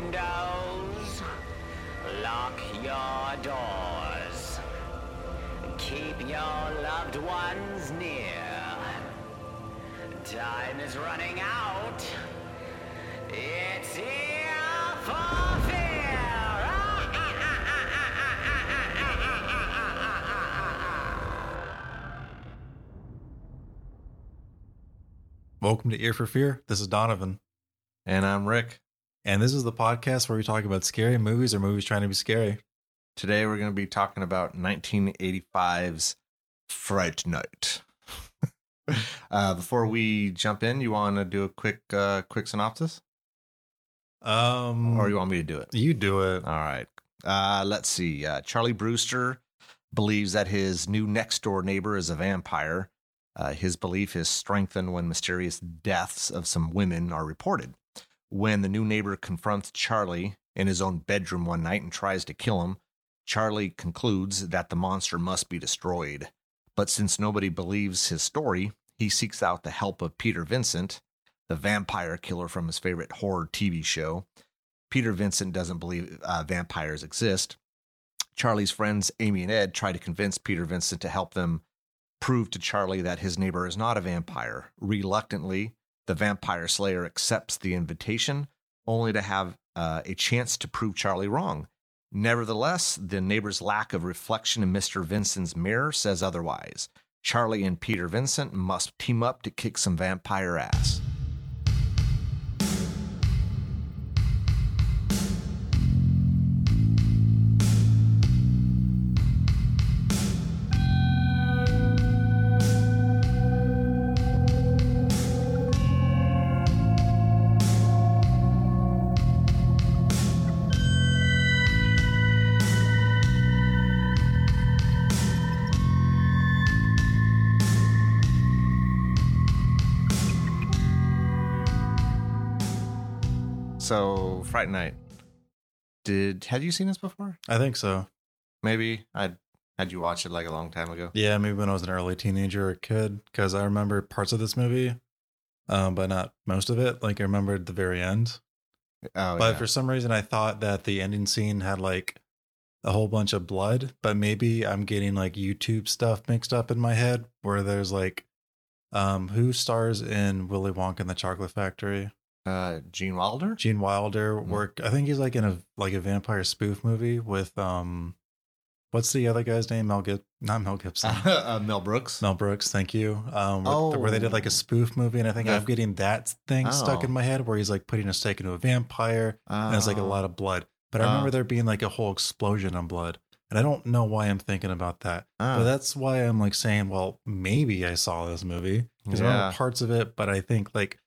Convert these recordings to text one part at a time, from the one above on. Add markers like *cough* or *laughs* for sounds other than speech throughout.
windows. Lock your doors. Keep your loved ones near. Time is running out. It's here for fear. *laughs* Welcome to Ear for Fear. This is Donovan. And I'm Rick. And this is the podcast where we talk about scary movies or movies trying to be scary. Today we're going to be talking about 1985's Fright Night. *laughs* uh, before we jump in, you want to do a quick uh, quick synopsis? Um, Or you want me to do it? you do it. All right. Uh, let's see. Uh, Charlie Brewster believes that his new next door neighbor is a vampire. Uh, his belief is strengthened when mysterious deaths of some women are reported. When the new neighbor confronts Charlie in his own bedroom one night and tries to kill him, Charlie concludes that the monster must be destroyed. But since nobody believes his story, he seeks out the help of Peter Vincent, the vampire killer from his favorite horror TV show. Peter Vincent doesn't believe uh, vampires exist. Charlie's friends, Amy and Ed, try to convince Peter Vincent to help them prove to Charlie that his neighbor is not a vampire. Reluctantly, the vampire slayer accepts the invitation, only to have uh, a chance to prove Charlie wrong. Nevertheless, the neighbor's lack of reflection in Mr. Vincent's mirror says otherwise. Charlie and Peter Vincent must team up to kick some vampire ass. So, Fright Night. Did had you seen this before? I think so. Maybe I had you watched it like a long time ago. Yeah, maybe when I was an early teenager or kid, because I remember parts of this movie, um, but not most of it. Like I remembered the very end. Oh, but yeah. for some reason, I thought that the ending scene had like a whole bunch of blood. But maybe I'm getting like YouTube stuff mixed up in my head, where there's like, um, who stars in Willy Wonka and the Chocolate Factory? Uh, Gene Wilder. Gene Wilder Mm. work. I think he's like in a like a vampire spoof movie with um, what's the other guy's name? Mel Gib, not Mel Gibson. *laughs* uh, Mel Brooks. Mel Brooks, thank you. Um, where, where they did like a Oh. spoof movie, and I think The- I'm getting that thing stuck Oh. in my head where he's like putting a stake into a vampire, and it's like a Oh. lot of blood. But I Oh. remember there being like a whole explosion of blood, and I don't know why I'm thinking about that. Oh. But that's why I'm like saying, well, maybe I saw this movie because I Yeah. remember parts of it, but I think like,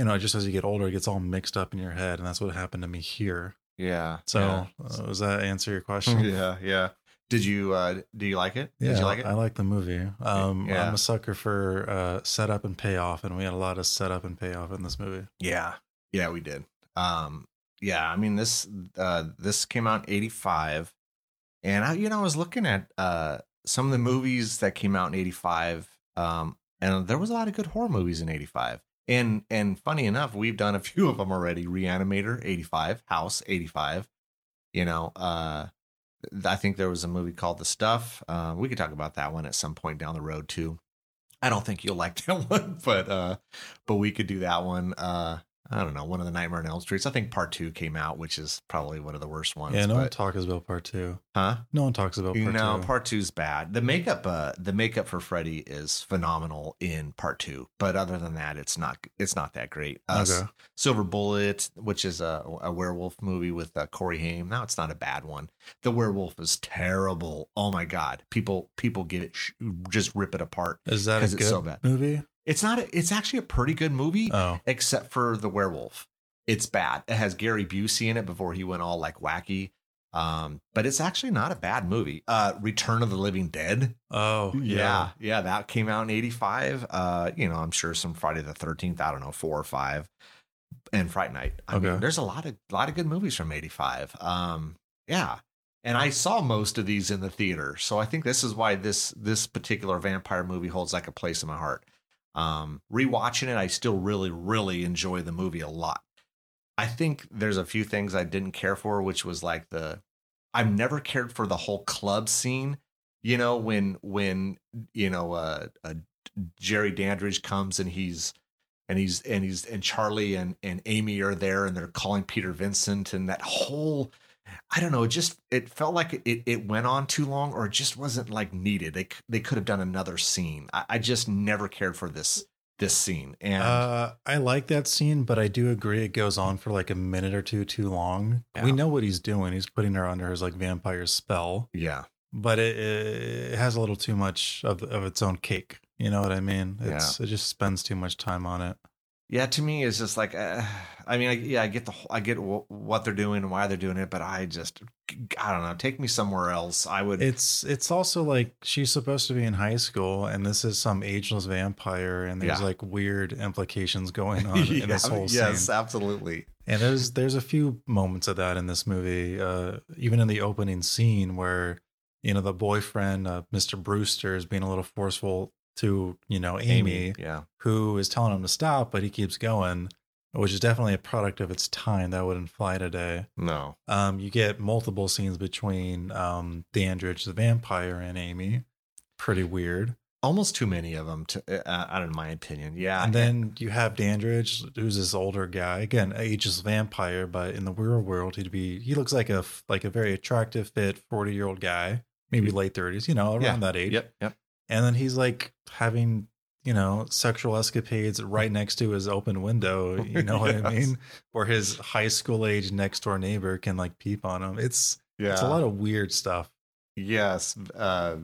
you know, just as you get older, it gets all mixed up in your head, and that's what happened to me here. yeah. So, yeah. uh, does that answer your *laughs* question? yeah, yeah. Did you uh do you like it? Yeah, Did you like it? I like the movie. Um, Yeah. I'm a sucker for uh, setup and payoff, and we had a lot of setup and payoff in this movie. yeah. Yeah, we did. Um yeah, I mean this uh this came out in 85 and I you know I was looking at uh some of the movies that came out in 85 um and there was a lot of good horror movies in 85. And and funny enough, we've done a *laughs* few of them already. Reanimator 85, House 85. You know, uh I think there was a movie called The Stuff. Uh, we could talk about that one at some point down the road too. I don't think you'll like *laughs* that one, but uh, but we could do that one. Uh, I don't know, one of the Nightmare on Elm Streets. I think part two came out, which is probably one of the worst ones. yeah, no one talks about part two. huh? No one talks about part no, two. part two's bad. The makeup, uh, the makeup for Freddy is phenomenal in part two, but other than that, it's not. It's not that great. Uh, okay. Silver Bullet, which is a, a werewolf movie with uh, Corey Haim. Now it's not a bad one. The werewolf is terrible. Oh my god, people people get it, sh- just rip it apart. Is that a good it's so bad. movie? It's not. A, it's actually a pretty good movie, Oh, except for the werewolf. It's bad. It has Gary Busey in it before he went all like wacky. Um, but it's actually not a bad movie. Uh, Return of the Living Dead. oh, Yeah, yeah. yeah, that came out in '85. Uh, you know, I'm sure some Friday the Thirteenth. I don't know, four or five, and Fright Night. I mean, Okay. there's a lot of lot of good movies from '85. Um, yeah, and I saw most of these in the theater, so I think this is why this this particular vampire movie holds like a place in my heart. Um, rewatching it, I still really really enjoy the movie a lot. I think there's a few things I didn't care for, which was like the I've never cared for the whole club scene. You know, when when you know uh, uh Jerry Dandridge comes and he's and he's and he's and Charlie and and Amy are there and they're calling Peter Vincent and that whole I don't know, it just it felt like it it went on too long or it just wasn't like needed. They they could have done another scene. I, I just never cared for this this scene. And Uh, I like that scene, but I do agree it goes on for like a minute or two too long. Yeah. We know what he's doing. He's putting her under his like vampire spell, yeah, but it, it has a little too much of of its own cake. You know what I mean? It's it just spends too much time on it. Yeah. To me, it's just like uh, I mean, I, yeah, I get the I get w- what they're doing and why they're doing it, but I just I don't know. Take me somewhere else. I would. It's it's also like she's supposed to be in high school, and this is some ageless vampire, and there's Yeah. like weird implications going *laughs* on in this Yeah, whole yes, absolutely. And there's there's a few moments of that in this movie, uh, even in the opening scene where you know the boyfriend, uh, Mr. Brewster, is being a little forceful to you know Amy, yeah, who is telling him to stop, but he keeps going, which is definitely a product of its time that wouldn't fly today. no, Um, you get multiple scenes between um, Dandridge the vampire and Amy, pretty weird. almost too many of them. To uh, I don't know, my opinion. Yeah, And then you have Dandridge, who's this older guy, again, ageless vampire, but in the real world, he'd be he looks like a like a very attractive, fit, forty year old guy, maybe late thirties, you know, around Yeah. that age. Yep, yep. And then he's like having you know sexual escapades right next to his open window. *laughs* You know what I mean? Where his high school age next door neighbor can like peep on him. It's Yeah, it's a lot of weird stuff. Yes, uh,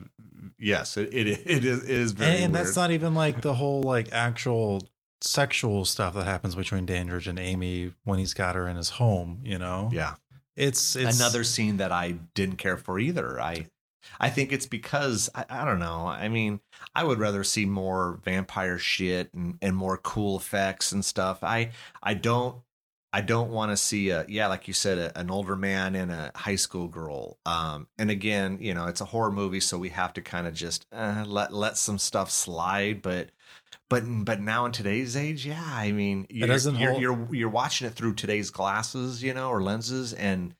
yes, it, it it is it is very and, and weird. that's not even like the whole like actual sexual stuff that happens between Dandridge and Amy when he's got her in his home. You know, yeah. it's it's Another scene that I didn't care for either. I I think it's because I, I don't know. I mean, I would rather see more vampire shit and, and more cool effects and stuff. I I don't I don't want to see a yeah, like you said, a, an older man and a high school girl. Um, and again, you know, it's a horror movie, so we have to kind of just uh, let let some stuff slide. But but but now in today's age, yeah, I mean, you're, you're, hold- you're you're watching it through today's glasses, you know, or lenses, and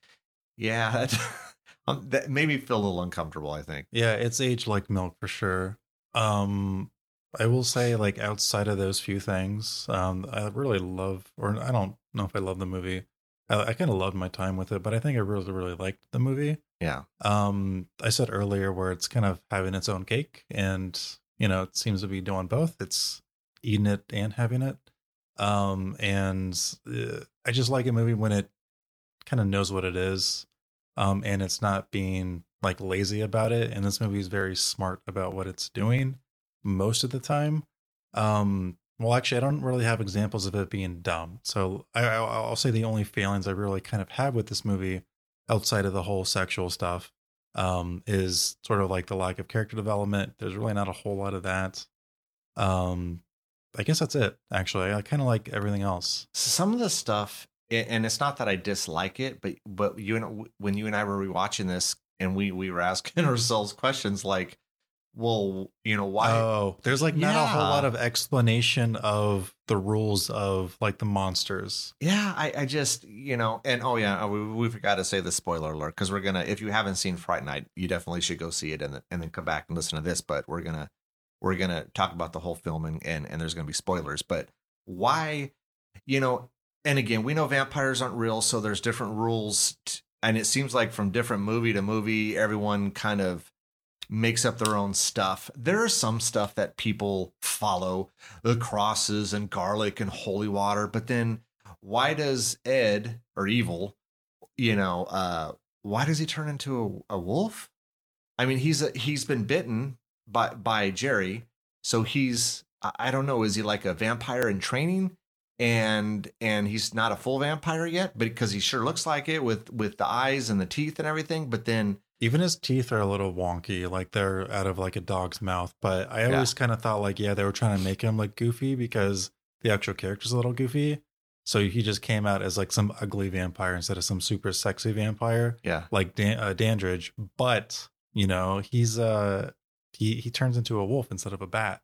yeah, *laughs* um, that made me feel a little uncomfortable. I think. yeah, it's aged like milk for sure. Um, I will say like outside of those few things, um, I really love, or I don't know if I love the movie. I, I kind of loved my time with it, but I think I really really liked the movie. Yeah, um i said earlier where it's kind of having its own cake and you know it seems to be doing both it's eating it and having it um and uh, i just like a movie when it kind of knows what it is um and it's not being like lazy about it and this movie is very smart about what it's doing most of the time. Um well actually i don't really have examples of it being dumb. So I, I- i'll say the only failings i really kind of have with this movie outside of the whole sexual stuff um is sort of like the lack of character development. There's really not a whole lot of that. Um i guess that's it actually. I kind of like everything else. Some of the stuff, and it's not that I dislike it, but but you and when you and I were rewatching this, and we we were asking *laughs* mm-hmm. ourselves questions like, well, you know, why? oh there's like not a whole lot of explanation of the rules of like the monsters Yeah, I, I just, you know, and oh yeah, we, we forgot to say the spoiler alert because we're gonna. If you haven't seen Fright Night, you definitely should go see it and then, and then come back and listen to this. But we're gonna we're gonna talk about the whole film and and, and there's gonna be spoilers. But why, you know, and again, we know vampires aren't real, so there's different rules, t- and it seems like from different movie to movie, everyone kind of makes up their own stuff. There is some stuff that people follow, the crosses and garlic and holy water, but then why does Ed or Evil, you know, uh, why does he turn into a, a wolf? I mean, he's a, he's been bitten by by Jerry, so he's I don't know, is he like a vampire in training? And and he's not a full vampire yet, but because he sure looks like it with with the eyes and the teeth and everything. But then even his teeth are a little wonky like they're out of like a dog's mouth but i Yeah. always kind of thought like yeah they were trying to make him like goofy because the actual character's a little goofy so he just came out as like some ugly vampire instead of some super sexy vampire yeah, like Dan- uh, dandridge but you know he's uh he he turns into a wolf instead of a bat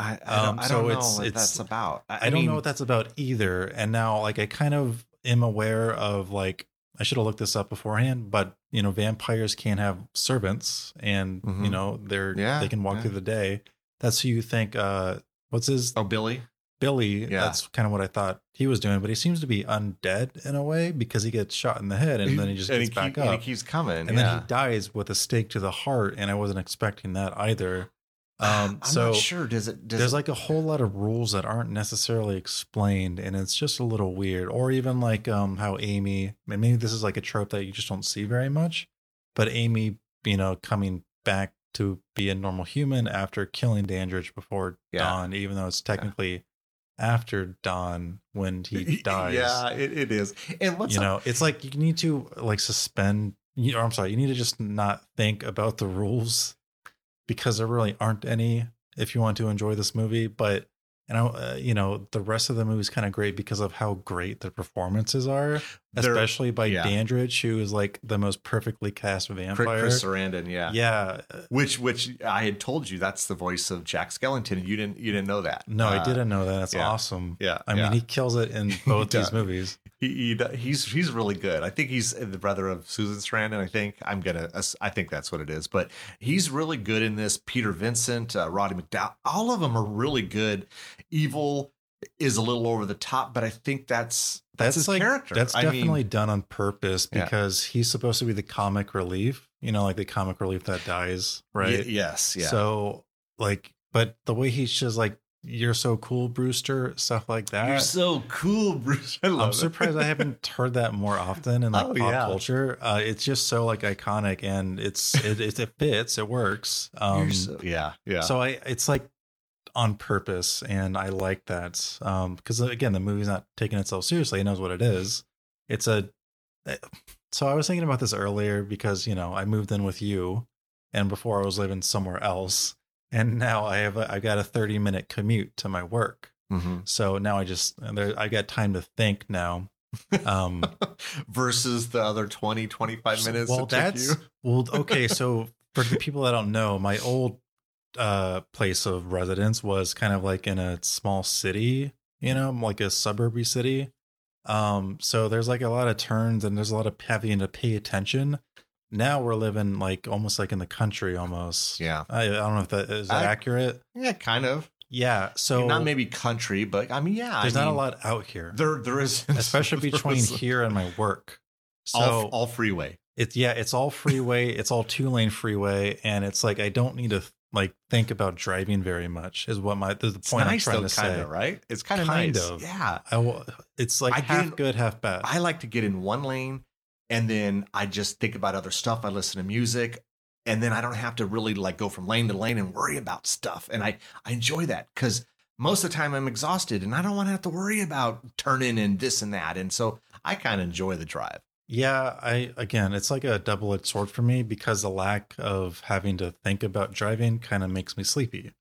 I I don't, Um, I so don't know what it's- that's about. I, don't mean, know what that's about either. And now, like, I kind of am aware of like I should have looked this up beforehand, but you know, vampires can't have servants, and you Mhm. know they're Yeah, they can walk yeah. through the day. That's who you think. uh What's his Oh, Billy. Billy? Yeah. That's kind of what I thought he was doing, but he seems to be undead in a way because he gets shot in the head and then he just gets he back keep- and up, he keeps coming. and yeah. then he dies with a stake to the heart, and I wasn't expecting that either. Um, I'm so not sure. Does it? Does there's it- like a whole lot of rules that aren't necessarily explained and it's just a little weird or even like um how amy and maybe this is like a trope that you just don't see very much but amy you know coming back to be a normal human after killing dandridge before Yeah. dawn even though it's technically after dawn when he *laughs* dies Yeah, it, it is. And what's you up- know it's like you need to like suspend you or i'm sorry you need to just not think about the rules because there really aren't any if you want to enjoy this movie but and I, uh, you know the rest of the movie is kind of great because of how great the performances are especially by yeah. dandridge who is like the most perfectly cast vampire Chris Sarandon, yeah. yeah Which which I had told you that's the voice of Jack Skellington, you didn't you didn't know that. no i Uh, didn't know that that's yeah. awesome Yeah, i yeah. mean he kills it in *laughs* both these movies he, he he's he's really good. I think he's the brother of Susan Sarandon. I think I'm gonna I think that's what it is. But he's really good in this. Peter Vincent, uh, Roddy McDowall, all of them are really good. Evil is a little over the top, but I think that's that's, his like character. that's I mean, definitely done on purpose Yeah. because he's supposed to be the comic relief you know like the comic relief that dies right y- yes, yeah. so like but the way he's just like you're so cool brewster stuff like that You're so cool, *laughs* Bruce. I love i'm it. surprised i haven't heard that more often in like *laughs* Oh, pop yeah. culture uh it's just so like iconic and it's it, it, it fits it works *laughs* um so- yeah, yeah. so I it's like on purpose and I like that. Um because again the movie's not taking itself seriously, it knows what it is. It's a eh, so I was thinking about this earlier because, you know, I moved in with you and before I was living somewhere else and now I have a, I got a 30 minute commute to my work. Mhm. So now I just there I got time to think now. Um *laughs* versus the other 20 25 minutes well that's well *laughs* okay so for the people that don't know my old uh place of residence was kind of like in a small city you know like a suburby city. Um so there's like a lot of turns and there's a lot of having to pay attention. Now we're living like almost like in the country almost. Yeah. I, I don't know if that is that I- accurate? Yeah kind of. Yeah so not maybe country but i mean yeah there's I not a lot out here. there there is. *laughs* Especially between here and my work. So all, all freeway. It's yeah it's all freeway it's all two lane freeway and it's like i don't need to like think about driving very much is what my the, point nice i'm trying though to kind say. right? It's kind of Kind nice. of. yeah. I it's like I half in- good half bad. I like to get in one lane and then i just think about other stuff. I listen to music and then i don't have to really like go from lane to lane and worry about stuff. And i i enjoy that because most of the time i'm exhausted and i don't want to have to worry about turning and this and that. And so i kind of enjoy the drive yeah i again it's like a double-edged sword for me because the lack of having to think about driving kind of makes me sleepy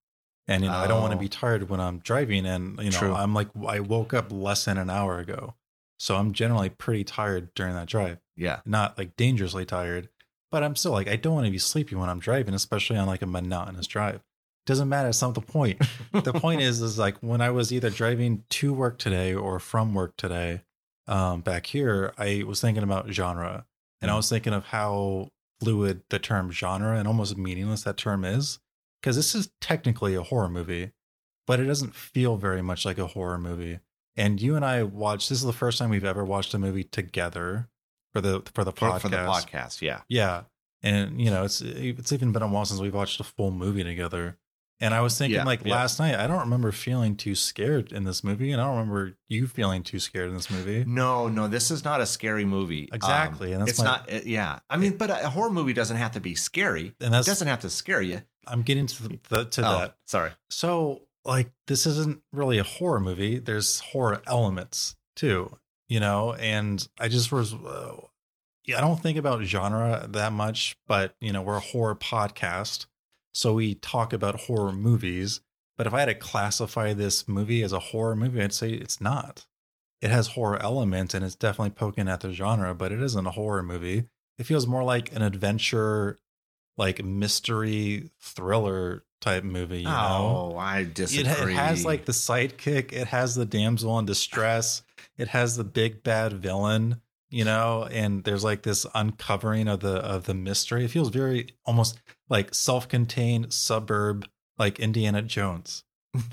and you know i don't want to Oh. be tired when i'm driving and you know True. i'm like i woke up less than an hour ago so i'm generally pretty tired during that drive yeah not like dangerously tired, but I'm still like I don't want to be sleepy when I'm driving, especially on like a monotonous drive. Doesn't matter. It's not the point. the point *laughs* is, is like when I was either driving to work today or from work today, um, back here, I was thinking about genre, and I was thinking of how fluid the term genre and almost meaningless that term is, because this is technically a horror movie, but it doesn't feel very much like a horror movie. And you and I watched. This is the first time we've ever watched a movie together for the for the for, podcast. for the podcast yeah Yeah, and you know it's it's even been a while since we've watched a full movie together. And I was thinking Yeah, like yeah. last night, I don't remember feeling too scared in this movie, and I don't remember you feeling too scared in this movie. No, no, this is not a scary movie. Um, Exactly, and that's it's my- not. uh, yeah, I mean, but a horror movie doesn't have to be scary. And It that's doesn't have to scare you. I'm getting to the, the to Oh, that. sorry. So like this isn't really a horror movie. There's horror elements too, you know. And I just was, uh, I don't think about genre that much, but you know, we're a horror podcast, so we talk about horror movies. But if I had to classify this movie as a horror movie, I'd say it's not. It has horror elements and it's definitely poking at the genre, but it isn't a horror movie. It feels more like an adventure, like mystery thriller type movie. You know, oh, I it, disagree. it has like the sidekick. It has the damsel in distress. it has the big bad villain, you know, and there's like this uncovering of the of the mystery. It feels very almost like self-contained suburb like Indiana Jones.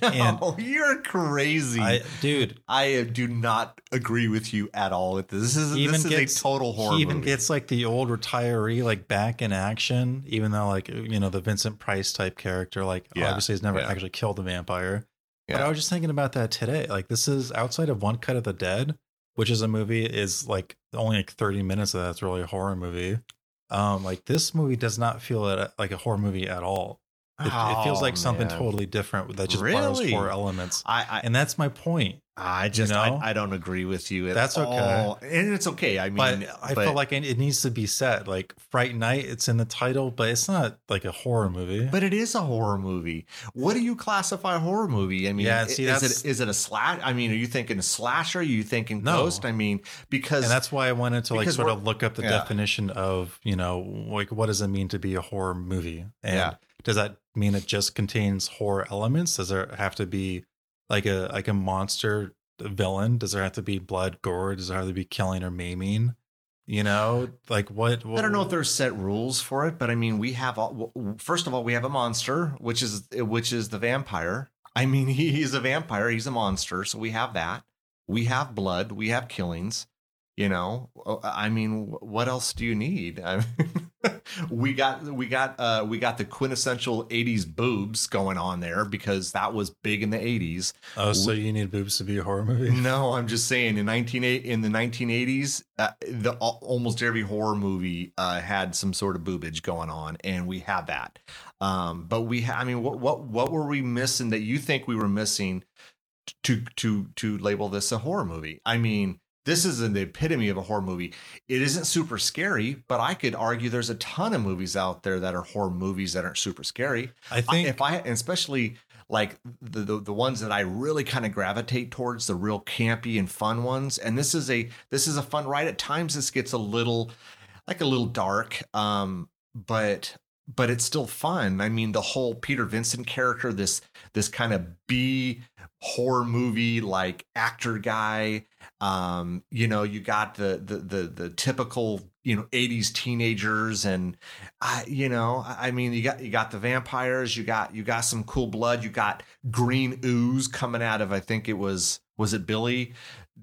And- *laughs* No, you're crazy. I dude, I uh, do not agree with you at all with this. This is, even this is gets- a total horror he even movie. gets like the old retiree like back in action, even though like you know the Vincent Price type character like Yeah, obviously has never yeah. actually killed a vampire. But I was just thinking about that today. Like this is outside of One Cut of the Dead, which is a movie is like only like 30 minutes of that's really a horror movie. Um, like this movie does not feel like a horror movie at all. It, it feels Oh, like something man. totally different that just borrows Really? horror elements. I, I, And that's my point. I just know? I, I don't agree with you. At That's okay. all. and it's okay. I mean, but I feel like it needs to be said. Like Fright Night, it's in the title, but it's not like a horror movie. But it is a horror movie. What do you classify a horror movie? I mean, Yeah, see, is it is it a slash? I mean, are you thinking a slasher? Are you thinking No. ghost? I mean, because and that's why I wanted to like sort of look up the yeah. definition of you know like what does it mean to be a horror movie and Yeah. does that mean it just contains horror elements does there have to be like a like a monster villain does there have to be blood gore does there have to be killing or maiming you know like what, what I don't know if there's set rules for it, but I mean, we have all, first of all, we have a monster, which is which is the vampire. I mean, *laughs* he, he's a vampire, he's a monster, so we have that. We have blood, we have killings. You know, I mean, what else do you need? *laughs* I mean, *laughs* we got we got uh we got the quintessential 80s boobs going on there because that was big in the 80s. oh so you need boobs to be a horror movie *laughs* No, I'm just saying in 19 in the 1980s, uh, the almost every horror movie uh, had some sort of boobage going on, and we have that. Um, but we, ha- I mean, what what what were we missing that you think we were missing to to to label this a horror movie? I mean. This is the epitome of a horror movie. It isn't super scary, but I could argue there's a ton of movies out there that are horror movies that aren't super scary. i I, think if I, especially like the, the the ones that I really kind of gravitate towards, the real campy and fun ones. And this is a this is a fun ride. At times, this gets a little like a little dark, um, but but it's still fun. I mean, the whole Peter Vincent character, this this kind of B horror movie like actor guy. Um, you know, you got the the the the typical you know 80s teenagers and I, you know, I mean, you got you got the vampires, you got you got some cool blood, you got green ooze coming out of I think it was was it Billy?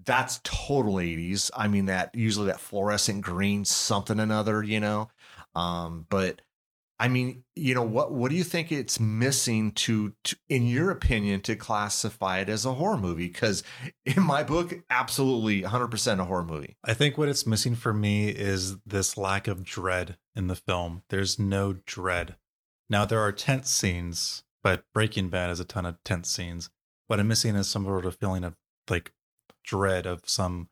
That's total 80s. I mean, that usually that fluorescent green something another, you know. Um, but I mean, you know, what what do you think it's missing to, to in your opinion, to classify it as a horror movie? Because in my book, absolutely 100% a horror movie. I think what it's missing for me is this lack of dread in the film. There's no dread. Now there are tense scenes, but Breaking Bad has a ton of tense scenes. What I'm missing is some sort of feeling of like dread of some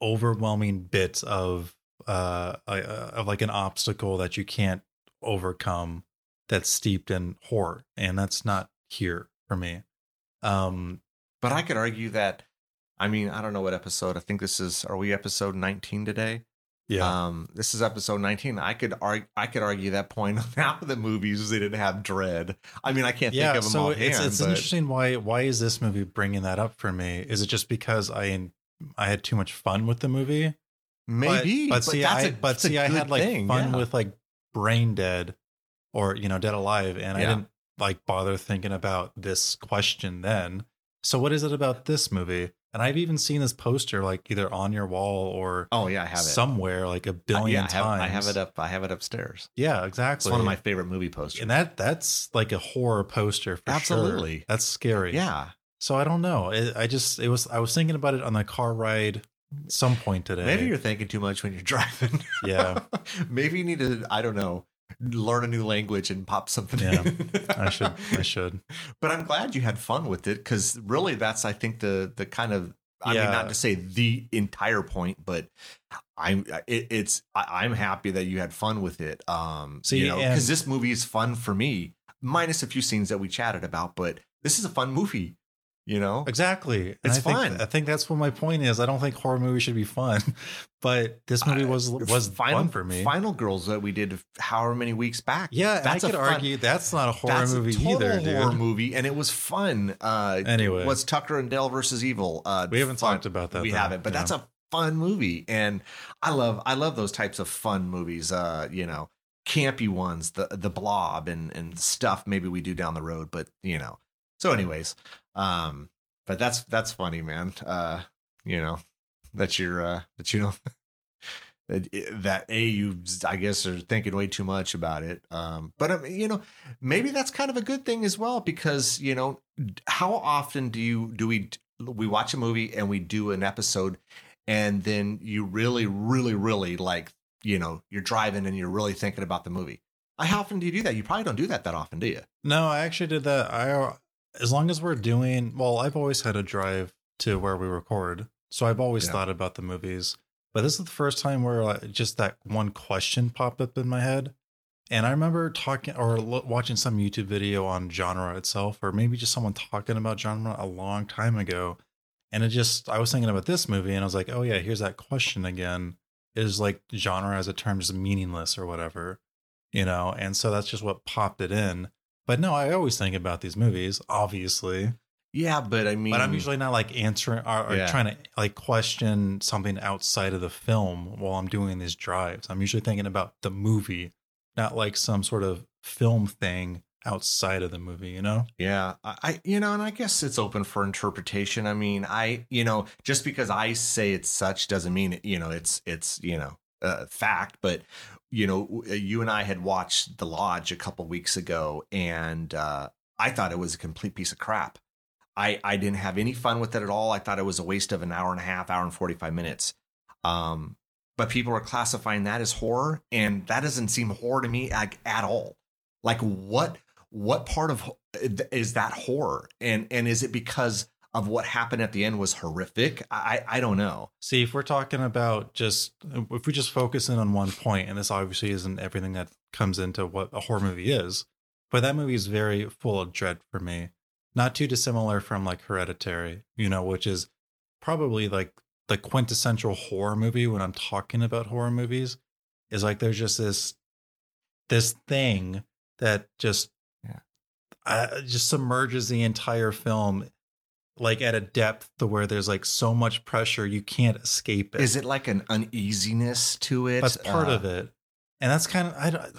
overwhelming bit of uh uh, of like an obstacle that you can't overcome that's steeped in horror and that's not here for me. Um But I could argue that. I mean, I don't know what episode. I think this is. Are we episode 19 today? yeah. Um, this is episode 19. I could argue. I could argue that point on *laughs* half of the movies they didn't have dread. I mean, I can't think of them so offhand. it's it's but interesting why why is this movie bringing that up for me? Is it just because I I had too much fun with the movie? maybe. but, but see, that's I but see, I had like thing, fun yeah. with like Brain Dead or you know Dead Alive, and I didn't like bother thinking about this question then. So what is it about this movie? And I've even seen this poster like either on your wall or Oh yeah, I have it. somewhere like a Uh, billion yeah, I have, times. I have it up. I have it upstairs. Yeah, exactly It's one of my favorite movie posters. and that that's like a horror poster for Absolutely. sure. That's scary. yeah, So I don't know. It, I just it was I was thinking about it on the car ride some point today. maybe you're thinking too much when you're *laughs* driving. Yeah. *laughs* maybe you need to. I don't know. Learn a new language and pop something. Yeah, in. I should I should. *laughs* but I'm glad you had fun with it because really, that's I think the the kind of. I mean, not to say the entire point, but I'm it, it's I, I'm happy that you had fun with it. Um, See, you know, because this movie is fun for me, minus a few scenes that we chatted about. But this is a fun movie. You know, Exactly. It's I think, fun. I think that's what my point is. I don't think horror movies should be fun, *laughs* but this movie was was final fun for me. Final Girls that we did however many weeks back. yeah, that's I could fun- argue that's not a horror movie a either, horror movie, and it was fun. Uh, Anyway. was Tucker and Dale versus Evil? Uh, We haven't fun. talked about that. we though. haven't, but Yeah. that's a fun movie, and I love I love those types of fun movies. Uh, you know, campy ones, the the Blob and and stuff. Maybe we do down the road, but you know. So, anyways, um, but that's that's funny, man. Uh, you know that you're uh that you know *laughs* that a you I guess are thinking way too much about it. Um, but mean, you know, maybe that's kind of a good thing as well because you know how often do you do we we watch a movie and we do an episode and then you really really really like you know you're driving and you're really thinking about the movie. How often do you do that? You probably don't do that that often, do you? No, I actually did that. I as long as we're doing well, I've always had a drive to where we record, so I've always Yeah. thought about the movies. But this is the first time where like, just that one question popped up in my head, and I remember talking or lo- watching some YouTube video on genre itself, or maybe just someone talking about genre a long time ago, and it just I was thinking about this movie, and I was like, oh yeah, here's that question again. Is like genre as a term just meaningless or whatever, you know? And so that's just what popped it in. But no, I always think about these movies, obviously. Yeah, but I mean, But I'm usually not like answering or, or Yeah. trying to like question something outside of the film while I'm doing these drives. I'm usually thinking about the movie, not like some sort of film thing outside of the movie, you know? Yeah, I, I you know, and I guess it's open for interpretation. I mean, I you know, just because I say it's such doesn't mean you know it's it's you know uh, fact. But you know, you and I had watched The Lodge a couple weeks ago, and uh, I thought it was a complete piece of crap. I I didn't have any fun with it at all. I thought it was a waste of an hour and a half, hour and forty five minutes. Um, but people are classifying that as horror, and that doesn't seem horror to me like, at all. Like what what part of is that horror and and is it because of what happened at the end was horrific i i don't know See, if we're talking about just if we just focus in on one point, and this obviously isn't everything that comes into what a horror movie is, but that movie is very full of dread for me. Not too dissimilar from like Hereditary, you know, which is probably like the quintessential horror movie when I'm talking about horror movies. Is like there's just this this thing that just Yeah. uh, just submerges the entire film like at a depth to where there's like so much pressure you can't escape it. is it like an uneasiness to it That's part Uh, of it, and that's kind of I don't.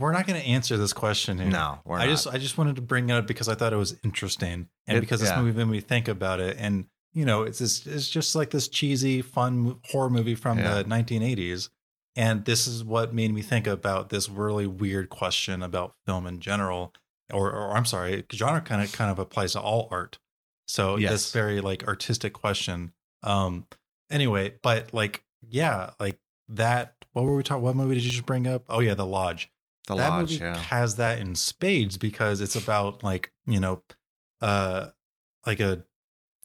We're not going to answer this question here. no we're I not. just I just wanted to bring it up because I thought it was interesting, and It- because this yeah. movie made me think about it, and you know, it's this, it's just like this cheesy, fun horror movie from Yeah. the 1980s, and this is what made me think about this really weird question about film in general, or or I'm sorry, genre kind of kind of applies to all art. So Yes. this very like artistic question. Um. Anyway, but like yeah, like that. What were we talking? What movie did you just bring up? Oh yeah, The Lodge the that lodge yeah has that in spades because it's about like you know uh like a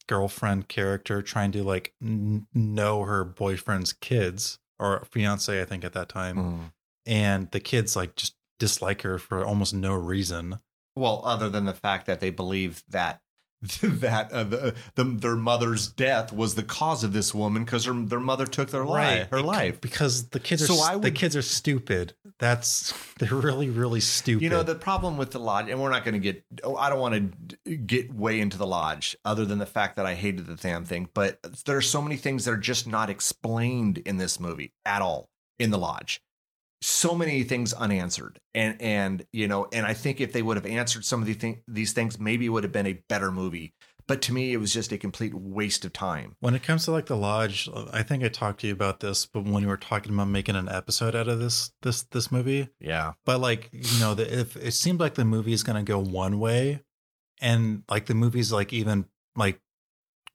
girlfriend character trying to like n- know her boyfriend's kids or fiance i think at that time Mm. and the kids like just dislike her for almost no reason well other than the fact that they believe that *laughs* that uh, the, the their mother's death was the cause of this woman because her their mother took their life her life because the kids are So I the kids are stupid that's *laughs* they're really really stupid You know, the problem with the lodge, and we're not going to get, oh, I don't want to get way into the lodge other than the fact that I hated the damn thing. But there are so many things that are just not explained in this movie at all in the lodge. So many things unanswered. And, and, you know, and I think if they would have answered some of the thing, these things, maybe it would have been a better movie. But to me, it was just a complete waste of time. When it comes to like the lodge, I think I talked to you about this, but when you were talking about making an episode out of this this this movie, Yeah. but like you know, the, if it seemed like the movie is gonna go one way, and like the movie's like even like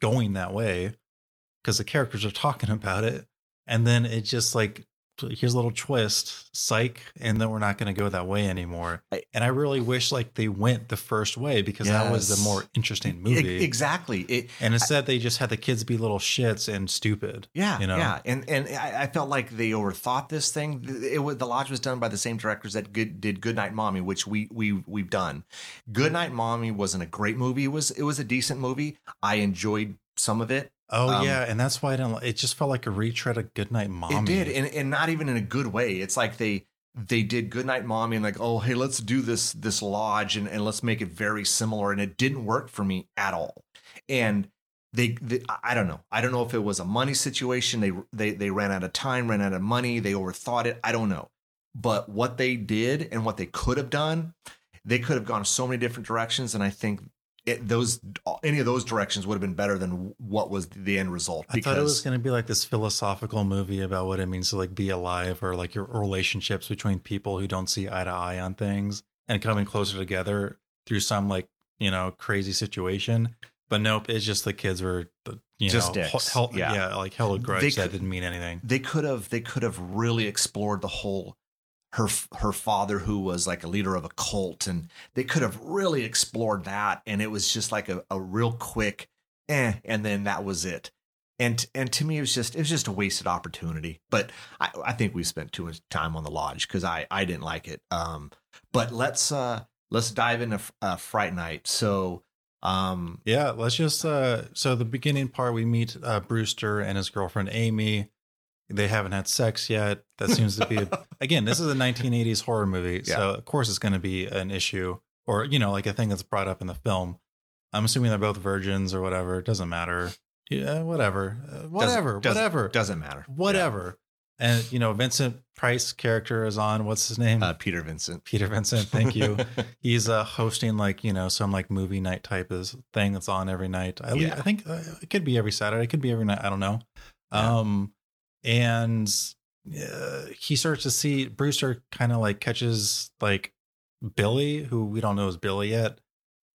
going that way because the characters are talking about it, and then it just like here's a little twist, psych, and then we're not going to go that way anymore. I- and I really wish like they went the first way because that was the more interesting movie. exactly. It, And instead, they just had the kids be little shits and stupid. Yeah, you know? yeah, and and I, I felt like they overthought this thing. It was the lodge was done by the same directors that good, did Goodnight Mommy, which we we we've done. Goodnight Mommy wasn't a great movie. It was it was a decent movie. I enjoyed some of it. Oh Um, yeah, and that's why I didn't. It just felt like a retread of Goodnight Mommy. It did, and and not even in a good way. It's like they they did Goodnight Mommy and like, oh hey, let's do this this lodge and, and let's make it very similar. And it didn't work for me at all. And they, they I don't know. I don't know if it was a money situation. They they they ran out of time, ran out of money. They overthought it. I don't know. But what they did and what they could have done, they could have gone so many different directions. And I think it, those any of those directions would have been better than what was the end result. I thought it was going to be like this philosophical movie about what it means to like be alive or like your relationships between people who don't see eye to eye on things and coming closer together through some like you know crazy situation. But nope, it's just the kids were you Just know dicks. hell, Yeah. yeah. like hella grudge They that could- didn't mean anything. they could have they could have really explored the whole her her father who was like a leader of a cult and they could have really explored that and it was just like a, a real quick eh and then that was it. And and to me it was just it was just a wasted opportunity. But i, I think we spent too much time on the lodge because i i didn't like it. Um but let's uh let's dive into uh, fright night. So um Yeah, let's just uh so the beginning part we meet uh Brewster and his girlfriend Amy. They haven't had sex yet. That seems to be *laughs* again, this is a 1980s horror movie, so of course it's going to be an issue or you know, like a thing that's brought up in the film. I'm assuming they're both virgins or whatever. It doesn't matter. Yeah, whatever. Uh, whatever. doesn't- whatever. doesn't matter whatever. And you know, Vincent Price character is on. What's his name? uh, peter vincent Peter Vincent. Thank you *laughs* he's uh hosting like you know some like movie night type of thing that's on every night i, Yeah. I think uh, it could be every saturday it could be every night i don't know Yeah. um and uh, he starts to see brewster kind of like catches like billy who we don't know is billy yet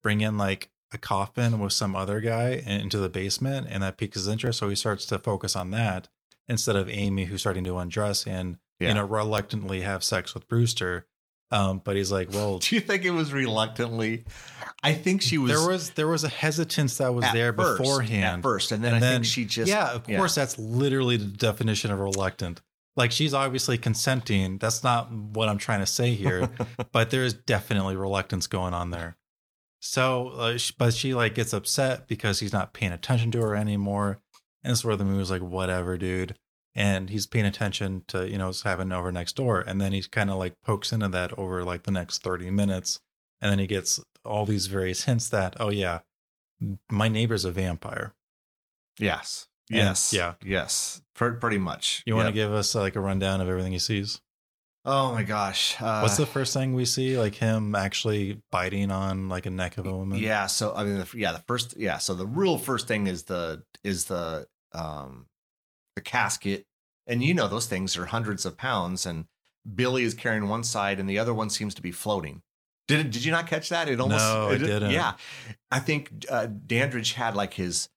bring in like a coffin with some other guy into the basement and that piques his interest so he starts to focus on that instead of amy who's starting to undress and Yeah. you know reluctantly have sex with brewster um, but he's like, well, *laughs* Do you think it was reluctantly? I think she was. there was there was a hesitance that was there first, beforehand. At first, and then And I then- think she just. yeah, of course, that's literally the definition of reluctant. Like she's obviously consenting. That's not what I'm trying to say here, *laughs* but there is definitely reluctance going on there. So, uh, but she like gets upset because he's not paying attention to her anymore, and it's where the movie's like, whatever, dude. And he's paying attention to you know what's happening over next door, and then he kind of like pokes into that over like the next thirty minutes, and then he gets all these various *laughs* hints that oh yeah, my neighbor's a vampire. Yes. And- Yes. yeah. Yes. Pr- pretty much. You want to Yep. give us like a rundown of everything he sees? Oh my gosh. Uh, What's the first thing we see? Like him actually biting on like a neck of a woman. Yeah. So I mean, the, yeah. The first. Yeah. So the real first thing is the is the um the casket, and you know those things are hundreds of pounds, and Billy is carrying one side, and the other one seems to be floating. Did it, did you not catch that? It almost. No, I it, didn't. Yeah. I think uh, Dandridge had like his.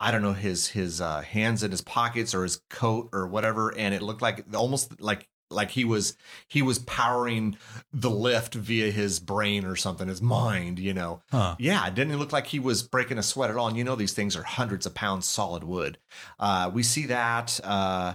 I don't know his his uh, hands in his pockets or his coat or whatever, and it looked like almost like like he was he was powering the lift via his brain or something, his mind, you know. Huh. Yeah, it didn't look like he was breaking a sweat at all. And you know these things are hundreds of pounds solid wood. Uh, we see that. Uh,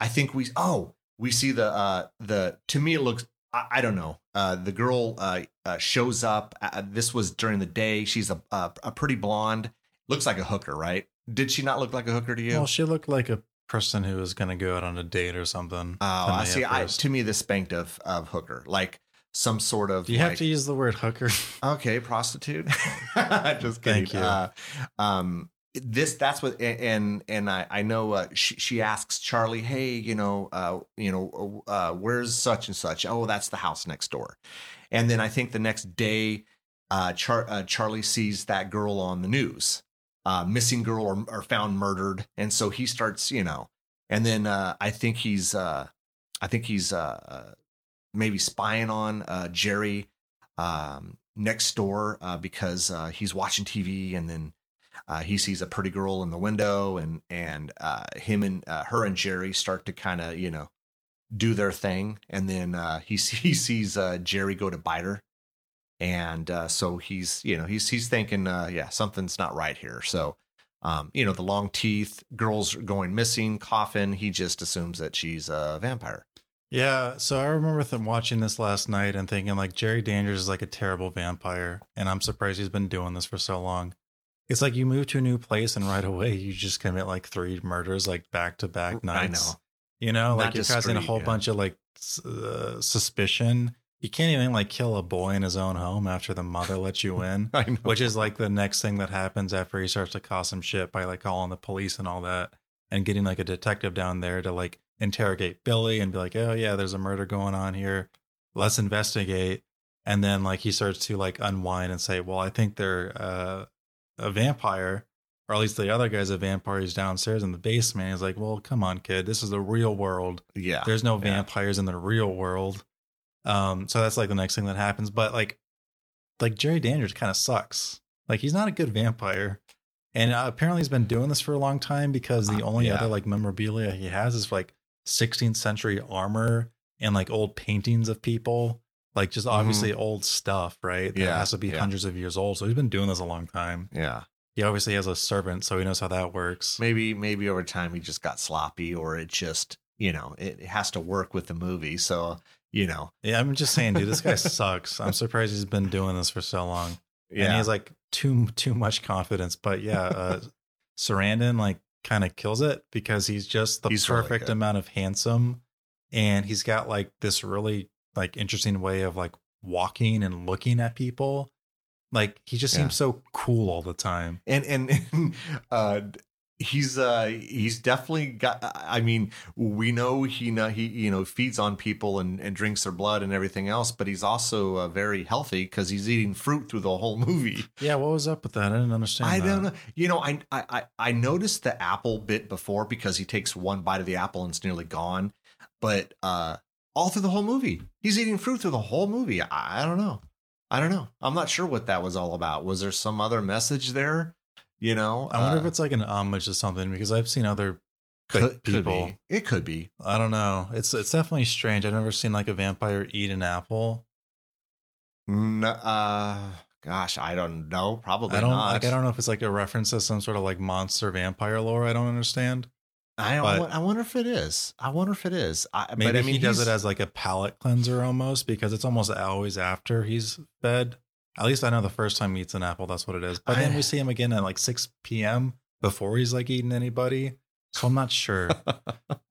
I think we oh we see the uh, the to me it looks I, I don't know. Uh, the girl uh, uh, shows up. Uh, this was during the day. She's a, a a pretty blonde. Looks like a hooker, right? Did she not look like a hooker to you? Well, she looked like a person who was going to go out on a date or something. Oh, I see. I, to me, this spanked of of hooker, like some sort of. Do you have to use the word hooker? *laughs* Okay, prostitute. *laughs* Just kidding. Thank you. Uh, um, this that's what and and I I know uh, she she asks Charlie, hey, you know, uh, you know, uh, where's such and such? Oh, that's the house next door. And then I think the next day, uh, Char- uh, Charlie sees that girl on the news, uh, missing girl or, or found murdered, and so he starts, you know, and then uh, I think he's uh, I think he's uh, uh, maybe spying on uh, Jerry um, next door uh, because uh, he's watching TV and then uh, he sees a pretty girl in the window and and uh, him and uh, her and Jerry start to kind of you know do their thing, and then uh, he *laughs* he sees uh, Jerry go to bite her, and uh, so he's you know he's he's thinking yeah something's not right here. So um, you know the long teeth, girls going missing, coffin. He just assumes that she's a vampire. Yeah, so I remember them watching this last night and thinking like Jerry Dandridge is like a terrible vampire, and I'm surprised he's been doing this for so long. It's like you move to a new place and right away you just commit like three murders like back to back nights. I know. You know, Not like you're causing a whole yeah. bunch of like uh, suspicion. You can't even like kill a boy in his own home after the mother lets you in, *laughs* I know. which is like the next thing that happens after he starts to cause some shit by like calling the police and all that and getting like a detective down there to like interrogate Billy and be like, oh yeah, there's a murder going on here. Let's investigate. And then like he starts to like unwind and say, well, I think they're uh, a vampire, or at least the other guy's a vampire. He's downstairs in the basement. He's like, well, come on, kid, this is the real world. yeah. There's no yeah. vampires in the real world. Um, so that's like the next thing that happens. But like, like Jerry Dandridge kind of sucks. Like he's not a good vampire, and uh, apparently he's been doing this for a long time because the Uh, only yeah. other like memorabilia he has is like 16th century armor and like old paintings of people, like just obviously old stuff, right? That Mm-hmm. Yeah, has to be yeah. hundreds of years old. So he's been doing this a long time. Yeah. He obviously has a servant, so he knows how that works. Maybe maybe over time he just got sloppy, or it just you know it has to work with the movie. So you know Yeah, I'm just saying, dude, this guy *laughs* sucks. I'm surprised he's been doing this for so long. Yeah. and he has like too too much confidence. But yeah, uh, Sarandon like kind of kills it because he's just the He's perfect good. amount of handsome, and he's got like this really like interesting way of like walking and looking at people. Like he just Yeah. seems so cool all the time. and and *laughs* uh he's uh he's definitely got i mean we know he know he you know feeds on people and and drinks their blood and everything else but he's also uh, very healthy because he's eating fruit through the whole *laughs* movie Yeah, what was up with that? I didn't understand. i don't know you know I, I i i noticed the apple bit before because he takes one bite of the apple and it's nearly gone but uh all through the whole movie he's eating fruit through the whole movie i, I don't know i don't know i'm not sure what that was all about was there some other message there you know I wonder if Uh, it's like an homage to something because I've seen other could, could people. be. It could be. I don't know. It's it's definitely strange. I've never seen like a vampire eat an apple. N- uh, gosh, I don't know. Probably I don't not. like. I don't know if it's like a reference to some sort of like monster vampire lore. I don't understand. I, but- I wonder if it is. I wonder if it is. I, Maybe but I mean, he does it as like a palate cleanser almost because it's almost always after he's fed. At least I know the first time he eats an apple, that's what it is. But then we see him again at like six p.m. before he's like eating anybody. So I'm not sure. *laughs*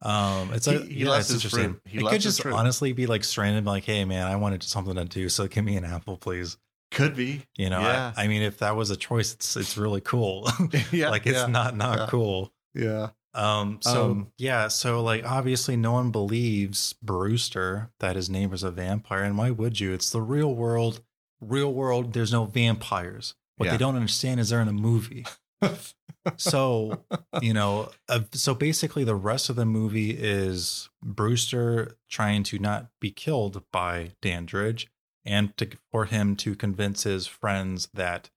Um, it's like he yeah, left it's his fruit. He it could just fruit. honestly be like stranded, like, hey man, I wanted something to do, so give me an apple, please. could be. You know, Yeah. I, I mean, if that was a choice, it's it's really cool. *laughs* yeah, *laughs* like it's yeah, not not cool. Yeah. Um. So Um, yeah. So like, obviously, no one believes Brewster that his neighbor's a vampire, and why would you? It's the real world. Real world. There's no vampires. What Yeah. they don't understand is they're in a movie. *laughs* so you know, uh, so basically, the rest of the movie is Brewster trying to not be killed by Dandridge, and to for him to convince his friends that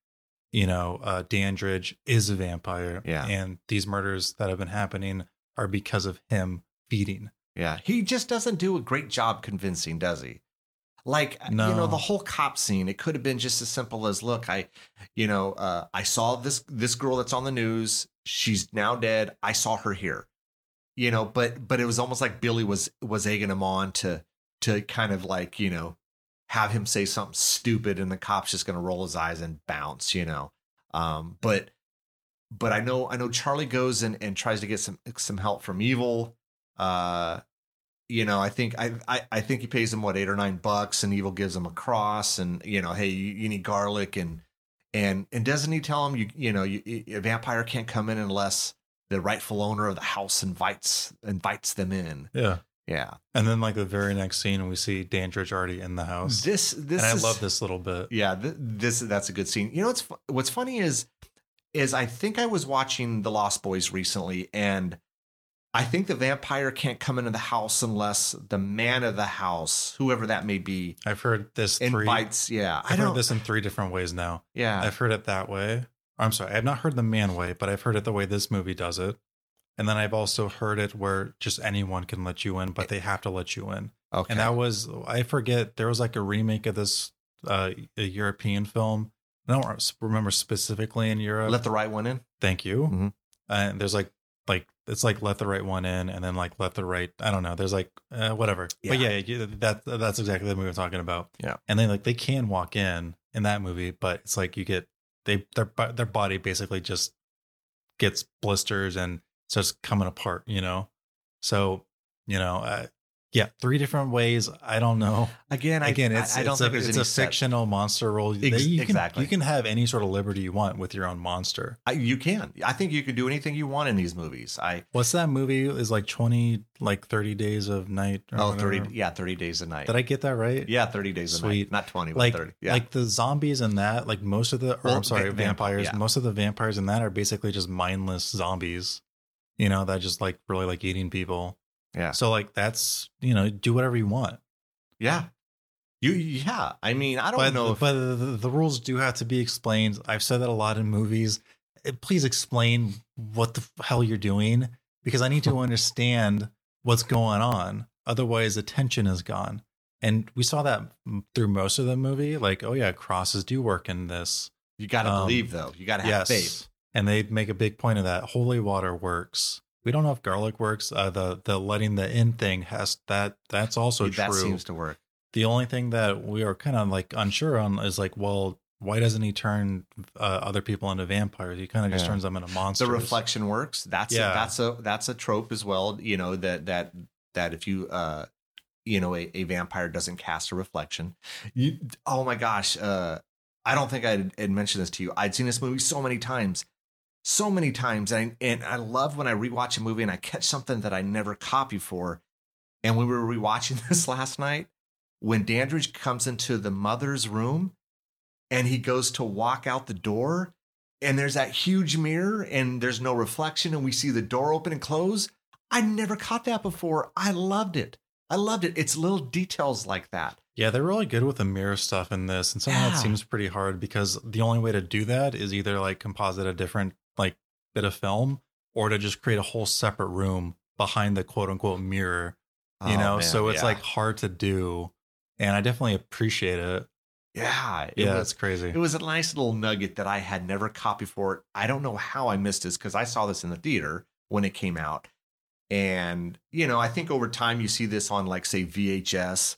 you know uh, Dandridge is a vampire, Yeah. and these murders that have been happening are because of him feeding. Yeah. He just doesn't do a great job convincing, does he? Like you know, the whole cop scene, it could have been just as simple as look, I you know, uh, I saw this this girl that's on the news. She's now dead. I saw her here. You know, but but it was almost like Billy was was egging him on to to kind of like, you know, have him say something stupid and the cop's just gonna roll his eyes and bounce, you know. Um, but but I know I know Charlie goes and, and tries to get some some help from evil. Uh you know, I think I, I I think he pays him what eight or nine bucks, and Evil gives him a cross, and you know, hey, you, you need garlic, and and and doesn't he tell him you you know you, a vampire can't come in unless the rightful owner of the house invites invites them in. Yeah. Yeah, And then like the very next scene, we see Dandridge already in the house, this this and I is, love this little bit. Yeah, th- this that's a good scene. You know what's what's funny is is I think I was watching The Lost Boys recently, and I think the vampire can't come into the house unless the man of the house, whoever that may be, I've heard this three. invites. Yeah, I I've don't. heard this in three different ways now. yeah, I've heard it that way. I'm sorry, I've not heard the man way, but I've heard it the way this movie does it. And then I've also heard it where just anyone can let you in, but they have to let you in. Okay. And that was I forget there was like a remake of this uh a European film. I don't remember specifically in Europe. Let the right one in. Thank you. Mhm. And there's like like it's like let the right one in, and then like let the right. I don't know. There's like uh, whatever. But Yeah. yeah, yeah, that that's exactly the movie I'm talking about. Yeah. And then like they can walk in in that movie, but it's like you get they their their body basically just gets blisters and starts coming apart. You know. So you know, uh, yeah, three different ways. I don't know. Again, Again, I- it's I, don't it's think a, it's a set- fictional monster role. Ex- you can, exactly. You can have any sort of liberty you want with your own monster. I, you can. I think you can do anything you want in these movies. I What's that movie? Is like twenty, like thirty days of night. Or oh, whatever. 30 yeah, 30 days a night. Did I get that right? yeah, 30 days a Sweet. night. Not 20, but Like, 30. Yeah. like the zombies in that, like most of the, or Well, I'm sorry, va- vamp- vampires. yeah. Most of the vampires in that are basically just mindless zombies. You know that just like really like eating people. yeah. So like that's you know do whatever you want. Yeah. You yeah. I mean, I don't but know if but the, the rules do have to be explained. I've said that a lot in movies. Eh, Please explain what the hell you're doing because I need to *laughs* understand what's going on. Otherwise, the tension is gone. And we saw that through most of the movie. Like, oh yeah, crosses do work in this. you got to um, believe though. You got to have yes, faith. And they make a big point of that. Holy water works. We don't know if garlic works. Uh, the the letting the in thing has that. That's also that true. seems to work. The only thing that we are kind of like unsure on is like, well, why doesn't he turn uh, other people into vampires? He kind of just Yeah. turns them into monsters. The reflection works. That's Yeah. a, that's a that's a trope as well. You know that that that if you uh you know a, a vampire doesn't cast a reflection. You oh my gosh. Uh, I don't think I had mentioned this to you. I'd seen this movie so many times, so many times, and and I love when I rewatch a movie and I catch something that I never caught before. And we were rewatching *laughs* this last night when Dandridge comes into the mother's room and he goes to walk out the door and there's that huge mirror and there's no reflection and we see the door open and close. I never caught that before. I loved it. I loved it. It's little details like that. Yeah, they're really good with the mirror stuff in this, and somehow Yeah. it seems pretty hard because the only way to do that is either like composite a different bit of film or to just create a whole separate room behind the quote unquote mirror. You Oh, know, man, so it's yeah. like hard to do, and I definitely appreciate it. yeah, it yeah, was it's crazy. it was a nice little nugget that I had never caught before. I don't know how I missed this because I saw this in the theater when it came out. And, you know, I think over time you see this on like say VHS,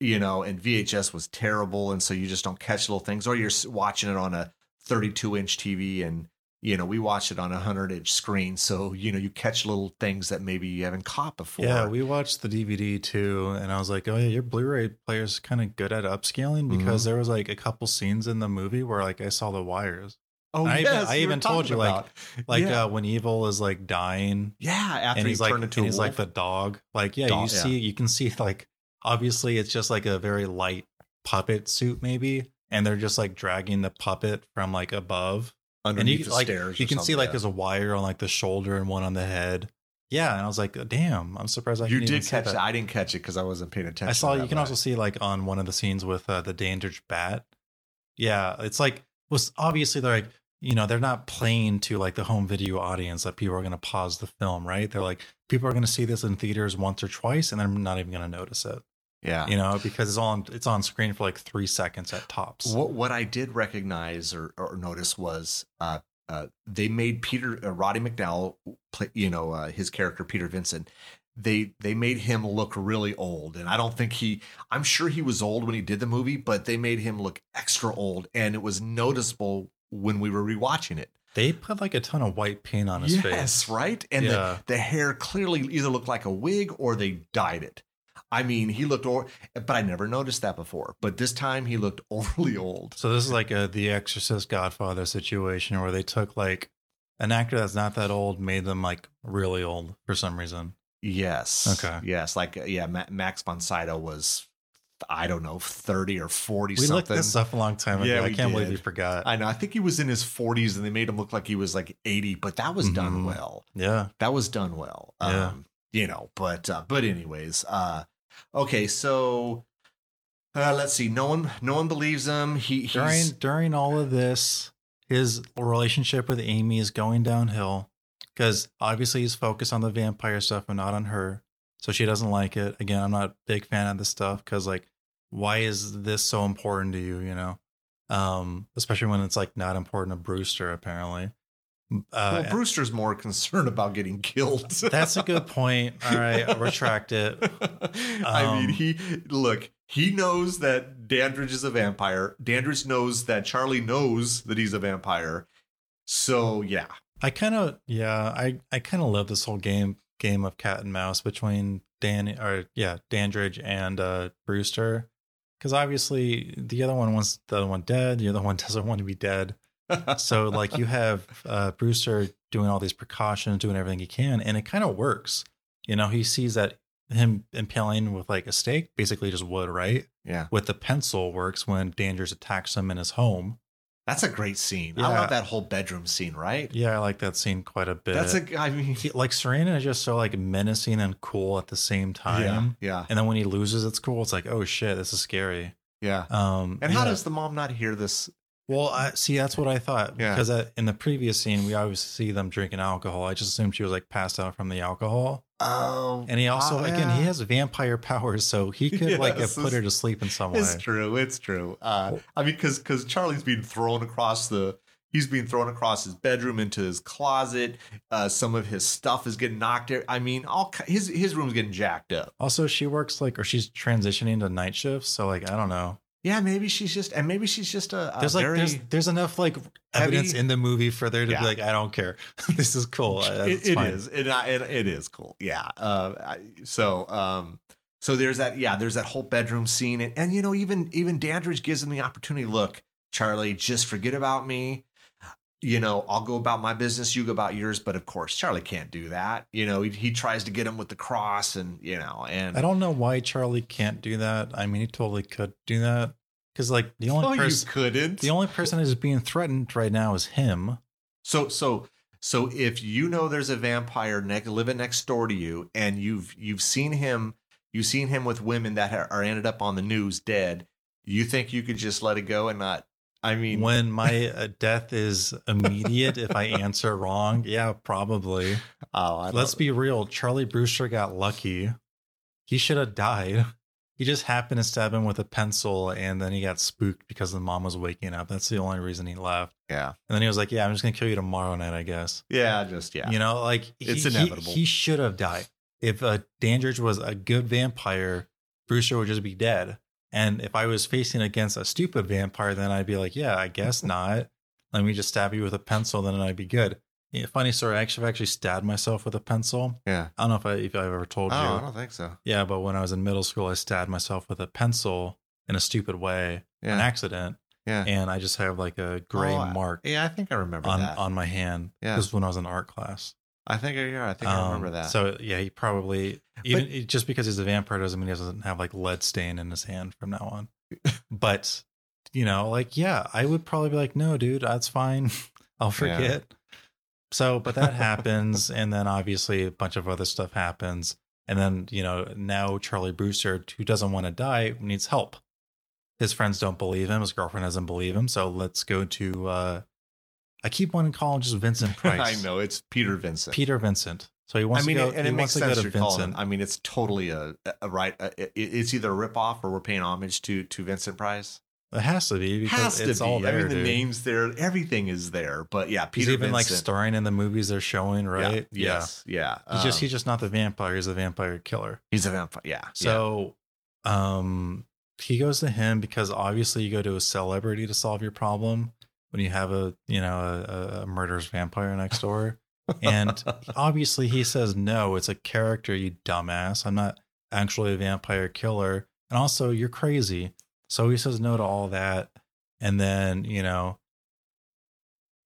you know, and VHS was terrible. And so you just don't catch little things, or you're watching it on a 32 inch TV and, you know, we watch it on a 100 inch screen. So, you know, you catch little things that maybe you haven't caught before. Yeah, we watched the DVD too, and I was like, "Oh yeah, your Blu-ray player's kind of good at upscaling because Mm-hmm. there was like a couple scenes in the movie where like I saw the wires. oh, I even- I even told you, like, about- Like yeah. uh, when Evil is like dying, yeah, after and he he's like, turned into and he's like the dog. Like yeah, Dog, you yeah. see, you can see *laughs* like obviously it's just like a very light puppet suit maybe, and they're just like dragging the puppet from like above, underneath you the like stairs. you can see like yeah. there's a wire on like the shoulder and one on the head. Yeah, and I was like, damn, I'm surprised I you did catch that. I didn't catch it because I wasn't paying attention. I saw you can also see like on one of the scenes with uh, the Dandridge bat. Yeah, it's like was obviously they're like you know they're not playing to like the home video audience that people are going to pause the film, right? They're like people are going to see this in theaters once or twice and they're not even going to notice it, yeah. you know, because it's on it's on screen for like three seconds at tops. What what I did recognize or, or notice was uh, uh, they made Peter uh, Roddy McDowall, play, you know, uh, his character Peter Vincent. They they made him look really old, and I don't think he. I'm sure he was old when he did the movie, but they made him look extra old, and it was noticeable when we were rewatching it. They put like a ton of white paint on his yes, face. right, and Yeah. the the hair clearly either looked like a wig or they dyed it. I mean, he looked, or, but I never noticed that before. But this time, he looked *laughs* overly old. So this is like a The Exorcist Godfather situation where they took like an actor that's not that old, made them like really old for some reason. Yes. Okay. Yes. Like, uh, yeah, Ma- Max von Sydow was, I don't know, 30 or 40 We something. looked this up a long time ago. Yeah, I can't believe did. we forgot. I know. I think he was in his 40s and they made him look like he was like 80, but that was done Mhm. well. yeah. That was done well. Yeah. Um, you know, but, uh, but anyways, uh, okay. So, uh, let's see. No one, no one believes him. He, he's, During during all of this, his relationship with Amy is going downhill. because obviously he's focused on the vampire stuff and not on her. So she doesn't like it. Again, I'm not a big fan of this stuff because like, why is this so important to you? You know, um, especially when it's like not important to Brewster apparently. Uh, well, Brewster's more *laughs* concerned about getting killed. *laughs* that's a good point. All right, I'll retract it. *laughs* I mean, Um, he look. He knows that Dandridge is a vampire. Dandridge knows that Charlie knows that he's a vampire. So yeah, I kind of yeah, I I kind of love this whole game game of cat and mouse between Dan or yeah, Dandridge and uh Brewster. Cuz obviously the other one wants the other one dead, the other one doesn't want to be dead. So like you have uh Brewster doing all these precautions, doing everything he can and it kind of works. You know, he sees that him impaling with like a stake, basically just wood, right? yeah, With the pencil works when Dandridge attacks him in his home. that's a great scene. I Yeah. love that whole bedroom scene. Right? Yeah, I like that scene quite a bit. That's a. I mean, he, like Sarandon is just so like menacing and cool at the same time. yeah, yeah, And then when he loses, it's cool. It's like, oh shit, this is scary. yeah. Um, And how yeah. does the mom not hear this? Well, I see. That's what I thought. Yeah. Because uh, in the previous scene, we always see them drinking alcohol. I just assumed she was like passed out from the alcohol. Oh, And he also, Ah, again, he has vampire *laughs* powers, so he could like have put her to sleep in some way. It's true. It's true. Uh, I mean, because because Charlie's being thrown across the. He's being thrown across his bedroom into his closet. Uh, some of his stuff is getting knocked out. I mean, all his his room's getting jacked up. Also, she works like, or she's transitioning to night shifts. So like, I don't know. Yeah, maybe she's just, and maybe she's just a, a There's like there's there's enough like evidence heavy- in the movie for there to Yeah. be like, I don't care. *laughs* this is cool. It, it's it fine. is. It, it, it is cool. Yeah. Uh, so um, so there's that. Yeah, there's that whole bedroom scene, and and you know even even Dandridge gives him the opportunity. Look, Charlie, just forget about me. You know, I'll go about my business. You go about yours. But of course, Charlie can't do that. You know, he, he tries to get him with the cross, and you know, and I don't know why Charlie can't do that. I mean, he totally could do that because like the only Oh, you person, couldn't. the only person who's being threatened right now is him. So so so if you know there's a vampire living next door to you, and you've you've seen him, you've seen him with women that are ended up on the news dead. You think you could just let it go and not? I mean, When my uh, death is immediate, if I answer wrong, yeah, probably. oh, I Let's be real. Charlie Brewster got lucky. He should have died. He just happened to stab him with a pencil, and then he got spooked because the mom was waking up. That's the only reason he left. yeah, And then he was like, "Yeah, I'm just gonna kill you tomorrow night, I guess." yeah, just yeah. You know, like It's he, he- inevitable. He, should have died. If uh, Dandridge was a good vampire, Brewster would just be dead. And if I was facing against a stupid vampire, then I'd be like, yeah, I guess *laughs* not. Let me just stab you with a pencil, then I'd be good. Yeah, funny story. I actually, I've actually stabbed myself with a pencil. yeah. I don't know if I if I've ever told you. Oh, I don't think so. Yeah, but when I was in middle school, I stabbed myself with a pencil in a stupid way, an accident, yeah. and I just have like a oh, gray Oh, mark Yeah, I think I remember on that. on my hand. Yeah. this was when I was in art class. I think yeah, I think I remember Um, that. So yeah, he probably even just because he's a vampire doesn't mean he doesn't have like lead stain in his hand from now on. but you know, like yeah, I would probably be like, no, dude, that's fine. *laughs* I'll Yeah. forget. So, but that happens, and then obviously a bunch of other stuff happens, and then you know now Charlie Brewster, who doesn't want to die, needs help. His friends don't believe him. His girlfriend doesn't believe him. So let's go to. uh I keep wanting to call him just Vincent *laughs* Price. I know it's Peter Vincent. Peter Vincent. So he wants to I mean, to go. and it makes to sense to you're calling him. I mean, it's totally a, a right. A, it- it's either a ripoff or we're paying homage to to Vincent Price. It has to be because Has to it's be. all there. I mean, the dude. names there, everything is there. But yeah, He's Peter even like starring in the movies they're showing, right? Yeah. Yes. Yeah. He's just Um, he's just not the vampire. He's a vampire killer. he's a vampire. Yeah. yeah. So, um, he goes to him because obviously you go to a celebrity to solve your problem when you have a you know a, a murderous vampire next door, *laughs* and obviously he says no. It's a character, you dumbass. I'm not actually a vampire killer, and also you're crazy. So he says no to all that, and then you know.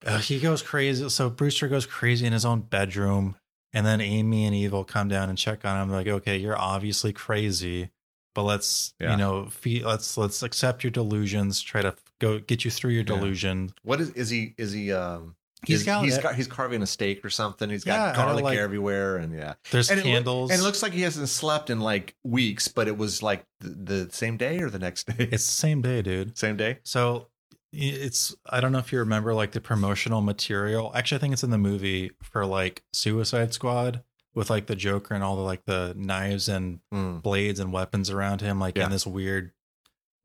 Uh, he goes crazy. So Brewster goes crazy in his own bedroom, and then Amy and Evil come down and check on him. Like, okay, you're obviously crazy, but let's Yeah. you know, fe- let's let's accept your delusions. Try to go get you through your Yeah. delusion. what is is he? Is he? Um, He's is- got he's it. car- he's carving a steak or something. He's got don't garlic like- everywhere, and yeah, There's and it candles. and it looks like he hasn't slept in like weeks, but it was like the, the same day or the next *laughs* day. it's the same day, dude. same day. So it's I don't know if you remember like the promotional material. Actually, I think it's in the movie for like Suicide Squad with like the Joker and all the like the knives and Mm. blades and weapons around him, like Yeah. in this weird,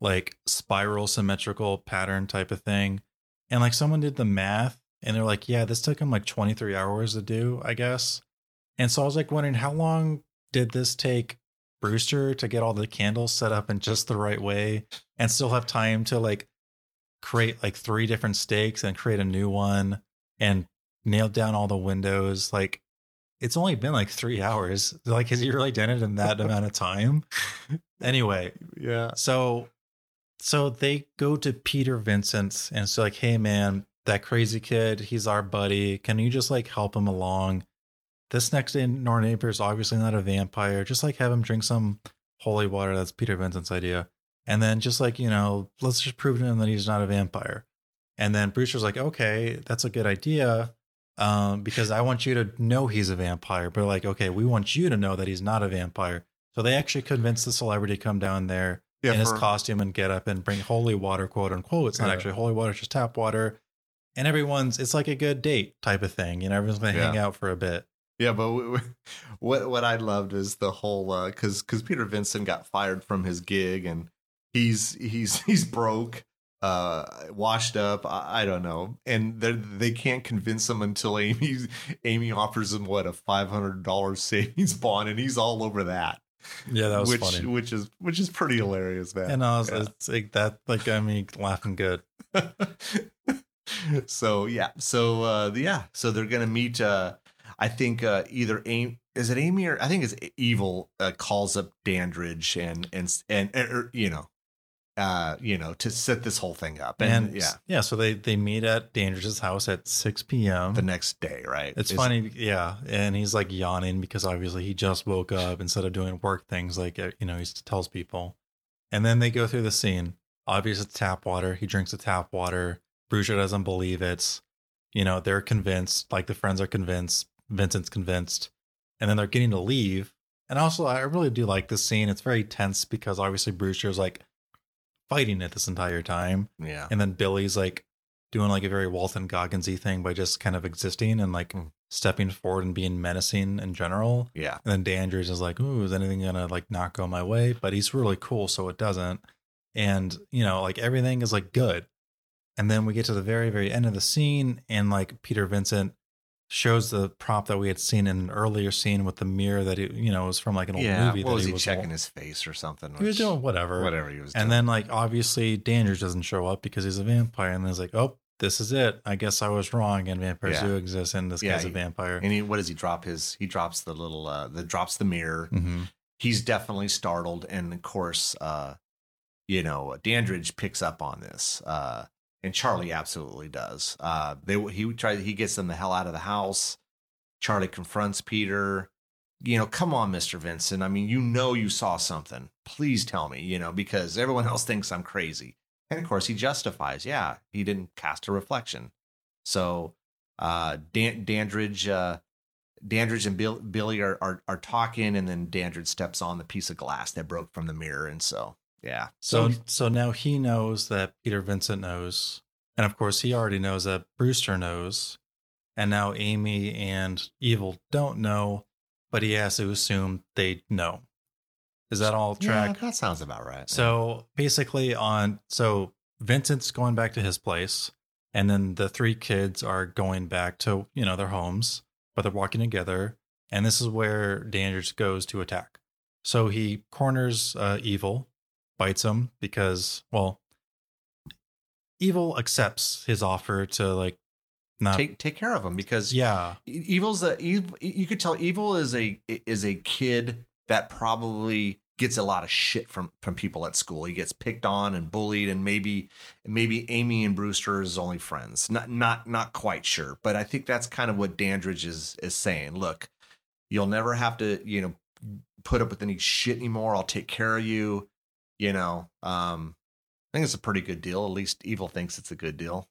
like spiral symmetrical pattern type of thing. And like someone did the math and they're like, yeah, this took him like 23 hours to do, I guess. And so I was like wondering how long did this take Brewster to get all the candles set up in just the right way and still have time to like create like three different stakes and create a new one and nail down all the windows? Like, it's only been like three hours. Like, has he really done it in that amount of time? *laughs* Anyway, Yeah. so so they go to Peter Vincent and it's like, hey man, that crazy kid, he's our buddy. Can you just like help him along? This next door neighbor is obviously not a vampire. Just like have him drink some holy water. That's Peter Vincent's idea. And then just like, you know, let's just prove to him that he's not a vampire. And then Brewster's like, okay, that's a good idea. Um, because I want you to know he's a vampire. But like, okay, we want you to know that he's not a vampire. So they actually convince the celebrity to come down there Yeah. in his for- costume and get up and bring holy water, quote unquote. It's not Yeah. actually holy water, it's just tap water. And everyone's, it's like a good date type of thing. You know, everyone's going to hang out for a bit. Yeah, but w- w- *laughs* what what I loved is the whole because because Peter Vincent got fired from his gig and he's he's *laughs* he's broke, uh, washed up. I, I don't know, and they they can't convince him until Amy Amy offers him what a five hundred dollars *laughs* savings bond, and he's all over that. Yeah, that was which funny. which is which is pretty hilarious, man. And I was, Yeah. like that, like, I mean, laughing good. *laughs* so yeah so uh yeah so they're gonna meet uh i think uh either amy is it amy or i think it's evil uh, calls up dandridge and and and, and or, you know uh you know to set this whole thing up and, And yeah yeah, so they they meet at Dandridge's house at 6 p.m. the next day right It's Is- funny, yeah. And he's like yawning because obviously he just woke up instead of doing work things like, uh, you know, he tells people. And then they go through the scene. Obviously, it's tap water. He drinks the tap water. Brewster doesn't believe it. You know, they're convinced, like the friends are convinced. Vincent's convinced. And then they're getting to leave. And also, I really do like this scene. It's very tense because obviously Brewster's like fighting it this entire time. yeah And then Billy's like doing like a very Walton Gogginsy thing by just kind of existing and like Mm. stepping forward and being menacing in general. yeah And then Dandridge is like, "Ooh, is anything gonna like not go my way?" But he's really cool, so it doesn't. And you know, like everything is like good. And then we get to the very, very end of the scene, and like Peter Vincent shows the prop that we had seen in an earlier scene with the mirror that he, you know, was from like an old yeah movie. what that was he he was checking his face or something He was doing whatever, whatever he was Doing. and then like obviously Dandridge doesn't show up because he's a vampire, and then it's like, oh, this is it. I guess I was wrong, and vampires Yeah. do exist, and this Yeah, guy's a vampire. and he what does he drop his he drops the little uh the drops the mirror hmm he's definitely startled and of course uh you know dandridge picks up on this uh and charlie absolutely does. Uh they he tries he gets them the hell out of the house. Charlie confronts peter. You know come on mr vincent. I mean you know you saw something. Please tell me you know because everyone *laughs* else thinks i'm crazy. And of course he justifies. Yeah he didn't cast a reflection. So uh Dan- dandridge uh Dandridge and Bill, Billy are, are are talking, and then Dandridge steps on the piece of glass that broke from the mirror, and so yeah, So so now he knows that Peter Vincent knows, and of course he already knows that Brewster knows, and now Amy and Evil don't know, but he has to assume they know. Is that all track? Yeah, that sounds about right. So basically, on so Vincent's going back to his place, and then the three kids are going back to you know their homes, but they're walking together, and this is where Dandridge goes to attack. So he corners uh, Evil, bites him because well, Evil accepts his offer to like not take take care of him because yeah evil's a evil, you could tell evil is a is a kid that probably gets a lot of shit from from people at school. He gets picked on and bullied, and maybe maybe Amy and Brewster is only friends. Not not not quite sure, but I think that's kind of what Dandridge is is saying. Look, you'll never have to you know put up with any shit anymore. I'll take care of you. You know, um, I think it's a pretty good deal. At least Evil thinks it's a good deal.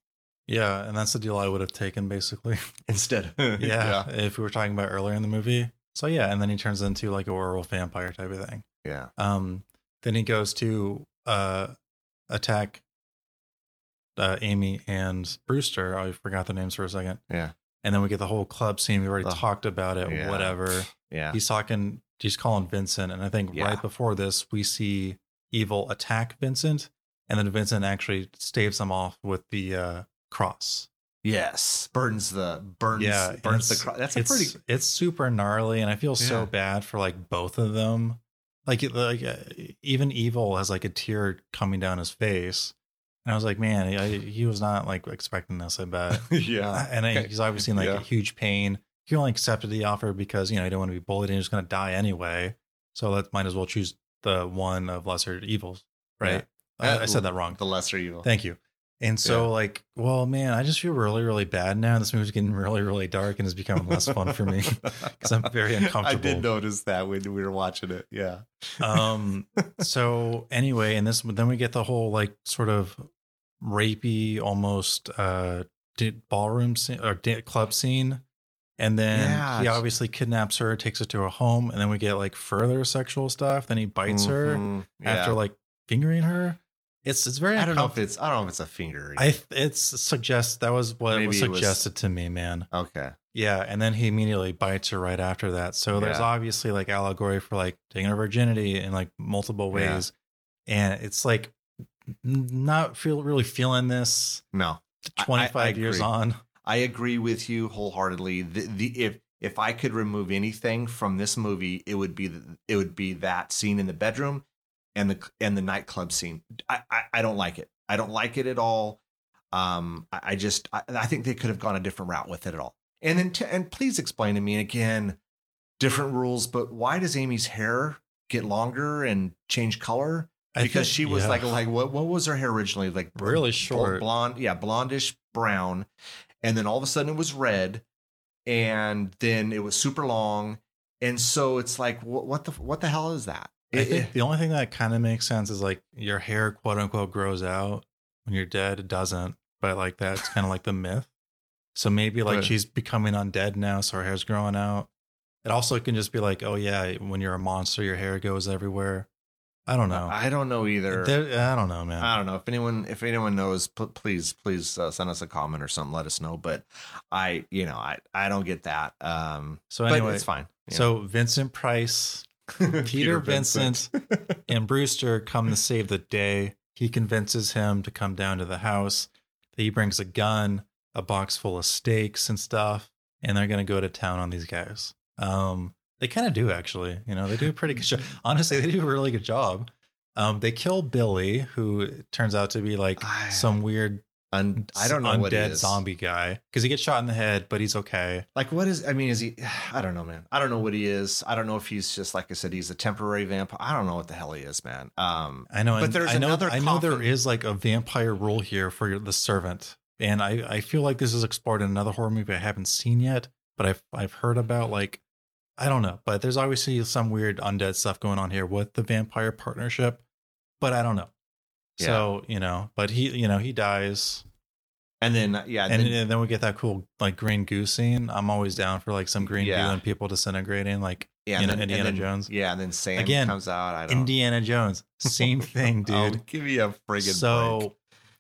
yeah, and that's the deal I would have taken basically. *laughs* Instead, *laughs* yeah, if we were talking about earlier in the movie. So yeah, and then he turns into like a werewolf vampire type of thing. yeah. Um, then he goes to uh attack uh, Amy and Brewster. I forgot the names for a second. Yeah. And then we get the whole club scene. We already talked about it. Yeah. Whatever. Yeah. He's talking. He's calling Vincent, and I think Yeah. right before this, we see Evil attack Vincent, and then Vincent actually staves him off with the uh, cross. Yes. Burns the burns yeah, burns the it's- cro- that's a pretty It's super gnarly, and I feel so bad for like both of them. Like, like uh, even Evil has like a tear coming down his face, and I was like, man, he, he was not like expecting this. I bet. *laughs* yeah. and I, he's obviously in like Yeah. a huge pain. He only accepted the offer because you know he didn't want to be bullied and he was going to die anyway. So that might as well choose the one of lesser evils, right? Yeah. I, I said that wrong. The lesser evil. Thank you. And so, Yeah. like, well, man, I just feel really, really bad now. This movie's getting really, really dark and it's becoming less fun for me *laughs* because I'm very uncomfortable. I did notice that when we were watching it. Yeah. um *laughs* so anyway and this then we get the whole like sort of rapey almost uh ballroom scene or club scene and then Yeah, he obviously kidnaps her takes her to a home and then we get like further sexual stuff then he bites her Mhm. after Yeah. like fingering her it's it's very I don't know if it's I don't know if it's a finger. i it's suggest that was what Maybe was it was- suggested to me man okay. yeah, and then he immediately bites her right after that. So there's Yeah. obviously like allegory for like taking her virginity in like multiple Yeah. ways, and it's like not feel really feeling this No. I- I- 25 I years on. I agree with you wholeheartedly. The, the if if I could remove anything from this movie, it would be the, it would be that scene in the bedroom and the and the nightclub scene. I I, I don't like it. I don't like it at all. Um, I, I just I, I think they could have gone a different route with it at all. And then t- and please explain to me again, different rules. But why does Amy's hair get longer and change color? Because think- she was yeah. like like what what was her hair originally like Really short. blonde yeah blondish brown and then all of a sudden it was red and then it was super long and so it's like what, what the what the hell is that I think the only thing that kind of makes sense is like your hair, quote unquote, grows out when you're dead. It doesn't, but like that's kind of like the myth. So maybe like But- she's becoming undead now, so her hair's growing out. It also can just be like, oh yeah, when you're a monster, your hair goes everywhere. I don't know. I don't know either There- I don't know, man. I don't know if anyone if anyone knows p- please please uh, send us a comment or something let us know but I you know I I don't get that um so anyway, it's fine so Vincent Price *laughs* Peter, Vincent, *laughs* and Brewster come to save the day. He convinces him to come down to the house. He brings a gun, a box full of steaks and stuff, and they're gonna go to town on these guys. Um, they kind of do actually. You know, they do a pretty good job. Honestly, they do a really good job. Um, they kill Billy, who turns out to be like I- some weird Un- I don't know undead zombie guy because he gets shot in the head, but he's okay. Like, what is? I mean, is he? *sighs* I don't know, man. I don't know what he is. I don't know if he's just like I said, he's a temporary vampire. I don't know what the hell he is, man. Um, I know, But there's I know, another I know there is like a vampire rule here for the servant, and I I feel like this is explored in another horror movie I haven't seen yet, but I've I've heard about like I don't know, but there's obviously some weird undead stuff going on here with the vampire partnership, but I don't know. So you know, but he you know he dies, and then uh, yeah, and, then, and then we get that cool like green goo scene. I'm always down for like some green Yeah. goo and people disintegrating, like yeah, you know, then- Indiana then- Jones. Yeah, and then Sam Again, comes out. I don't. Indiana Jones, same thing, *laughs* Oh, dude. give me a friggin' so break.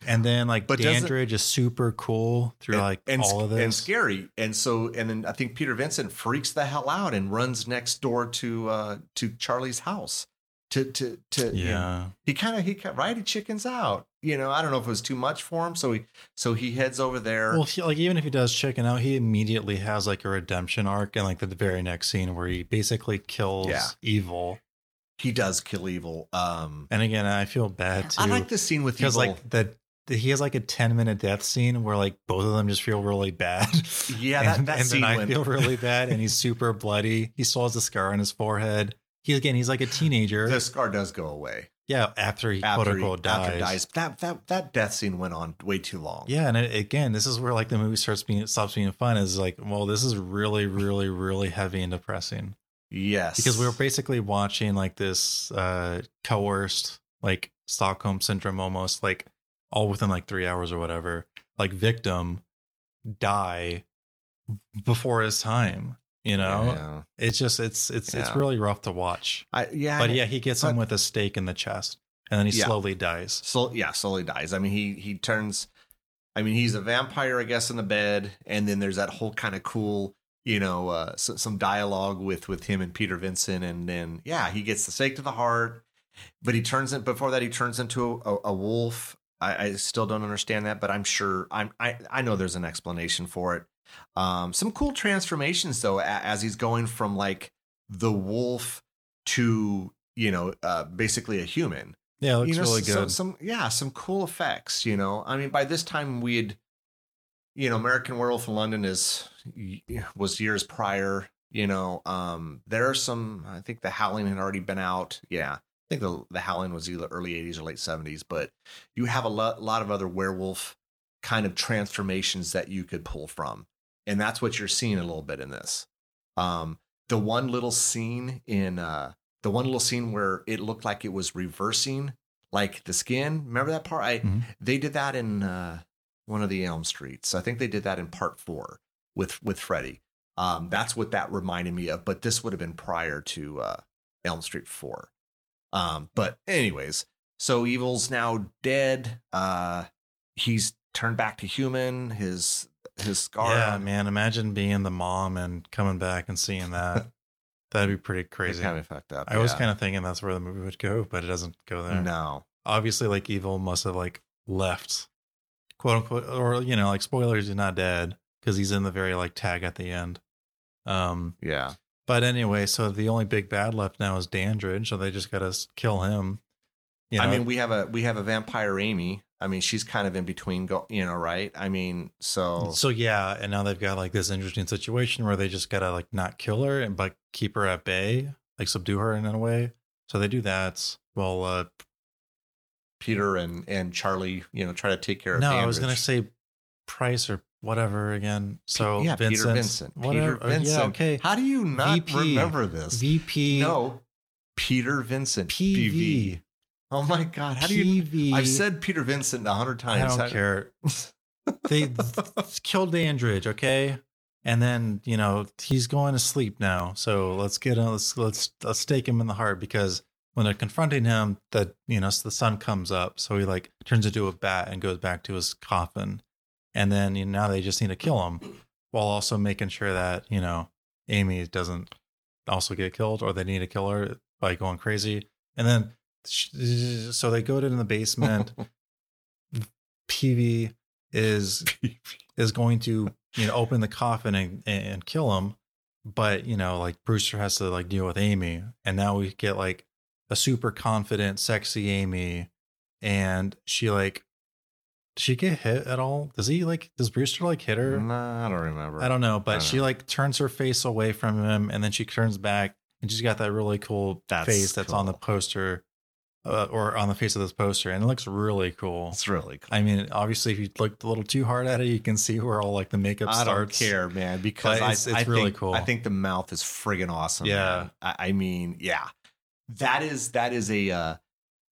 And then like But doesn't- Dandridge is super cool through And- like and, all of this. and scary, and so and then I think Peter Vincent freaks the hell out and runs next door to uh to Charlie's house to to to yeah, he kind of he kind right he chickens out you know i don't know if it was too much for him so he so he heads over there well, he, like even if he does chicken out, he immediately has like a redemption arc, and like the, the very next scene where he basically kills Yeah. evil. he does kill evil um And again, I feel bad too i like the scene with because like the, the he has like a ten minute death scene where like both of them just feel really bad. yeah *laughs* that, and, that and scene then I feel really bad, and he's *laughs* super bloody. He still has a scar on his forehead. He again, he's like a teenager. the scar does go away yeah, after he after, quote unquote after dies. he dies that that that death scene went on way too long Yeah, and it, again, this is where like the movie starts being stops being fun. Is like, well, this is really, really, really heavy and depressing yes because we were basically watching like this uh coerced, like Stockholm syndrome, almost like all within like three hours or whatever. Like victim die before his time. You know, yeah. it's just it's it's it's really rough to watch. I, yeah But yeah, he gets him with a stake in the chest, and then he Yeah. slowly dies. so yeah slowly dies i mean he he turns I mean, he's a vampire, I guess, in the bed, and then there's that whole kind of cool, you know, uh, so, some dialogue with with him and Peter Vincent, and then yeah, he gets the stake to the heart, but he turns it before that he turns into a, a wolf. I, I still don't understand that, but I'm sure I'm I I know there's an explanation for it. Um, some cool transformations though, as he's going from like the wolf to you know uh, basically a human Yeah, looks you know, really some, good. Some yeah, some cool effects. You know, I mean, by this time we had, you know, American Werewolf in London is was years prior. You know, um, there are some. I think the Howling had already been out. Yeah, think the the Howling was either early '80s or late '70s. But you have a lot, lot of other werewolf kind of transformations that you could pull from, and that's what you're seeing a little bit in this. Um, the one little scene in uh, the one little scene where it looked like it was reversing like the skin remember that part i Mhm. they did that in uh one of the elm streets i think they did that in part four with with freddy um that's what that reminded me of but this would have been prior to uh elm street 4 um but anyways so evil's now dead uh he's turned back to human his his scar yeah, man. Imagine being the mom and coming back and seeing that. *laughs* That'd be pretty crazy. kind of fucked up I was kind of thinking that's where the movie would go, but it doesn't go there. no Obviously, like evil must have like left, quote unquote, or you know, like spoilers, he's not dead because he's in the very like tag at the end. Um, yeah but anyway, so the only big bad left now is Dandridge, so they just gotta kill him. You know, I mean, we have a we have a vampire Amy. I mean, she's kind of in between, go, you know, right? I mean, so So yeah, and now they've got like this interesting situation where they just gotta like not kill her and but keep her at bay, like subdue her in a way. So they do that. Well, uh, Peter and and Charlie, you know, try to take care of. no, I was gonna say Price or whatever again. So yeah, Vincent, Peter Vincent. whatever. Peter Vincent. Yeah, okay. How do you not VP. remember this? VP. no, Peter Vincent. PV. Oh my God! How do you? PV. I've said Peter Vincent a hundred times. I don't care. they *laughs* killed Dandridge, okay? And then you know he's going to sleep now. So let's get him. Let's let's let's stake him in the heart because when they're confronting him, that you know so the sun comes up, so he like turns into a bat and goes back to his coffin. And then you know, now they just need to kill him, while also making sure that you know Amy doesn't also get killed, or they need to kill her by going crazy. And then so they go to in the basement. *laughs* PV is is going to you know open the coffin and and kill him, but you know like Brewster has to like deal with Amy, and now we get like a super confident, sexy Amy, and she like does she get hit at all? Does he like does Brewster like hit her? Nah, I don't remember. I don't know, but don't she know. like turns her face away from him, and then she turns back, and she's got that really cool That's face that's on the poster, uh, or on the face of this poster, and it looks really cool. It's really cool. I mean, obviously, if you look a little too hard at it, you can see where all like the makeup I don't starts. care, man, because I, it's- it's I really think, cool. I think the mouth is friggin' awesome. Yeah. I, I mean, yeah, that is that is a, uh,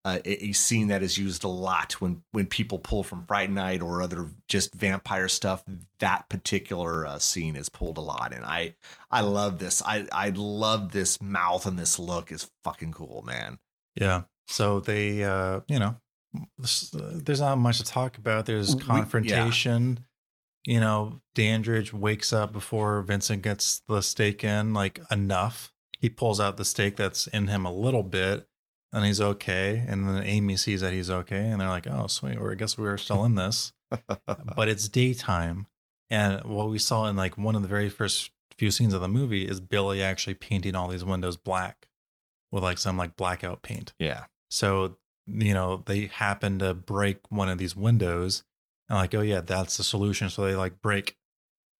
a a scene that is used a lot when when people pull from Fright Night or other just vampire stuff. That particular uh, scene is pulled a lot, and I I love this. I I love this mouth and this look is fucking cool, man. Yeah. So they, uh, you know, there's not much to talk about. There's We- yeah. confrontation. You know, Dandridge wakes up before Vincent gets the stake in, like enough. He pulls out the stake that's in him a little bit, and he's okay. And then Amy sees that he's okay, and they're like, "Oh, sweet. Well, I guess we're still in this." *laughs* but it's daytime, and what we saw in like one of the very first few scenes of the movie is Billy actually painting all these windows black with like some like blackout paint. Yeah, So, you know, they happen to break one of these windows and like, oh yeah, that's the solution. So they like break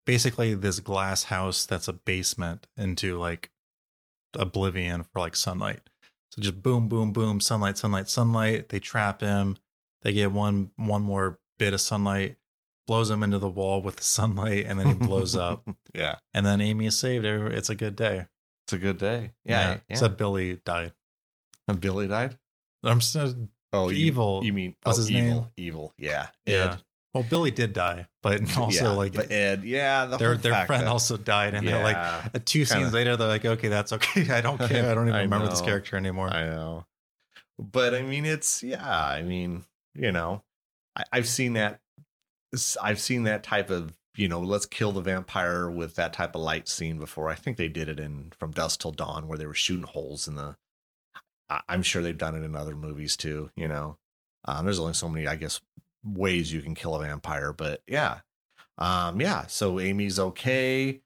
basically this glass house that's a basement into like oblivion for like sunlight. So just boom, boom, boom, sunlight, sunlight, sunlight. They trap him. They get one one more bit of sunlight, blows him into the wall with the sunlight, and then he blows up. *laughs* yeah, And then Amy is saved. It's a good day. it's a good day. Yeah, yeah. Except Billy died. And *laughs* Billy died. I'm so Oh, Evil. You mean What's oh, his evil? name? Evil. Yeah, Yeah. Well, Billy did die, but *laughs* also Yeah, like but Ed. Yeah, the their their friend that- also died, and they're like uh, two scenes kinda- later, they're like, okay, that's okay. *laughs* I don't *laughs* care. I don't even I remember this character anymore. I know. But I mean, it's yeah. I mean, you know, I, I've seen that I've seen that type of you know let's kill the vampire with that type of light scene before. I think they did it in From Dusk Till Dawn where they were shooting holes in the. I- I'm sure they've done it in other movies too. You know, um, there's only so many I guess ways you can kill a vampire, but yeah, um, yeah. So Amy's okay.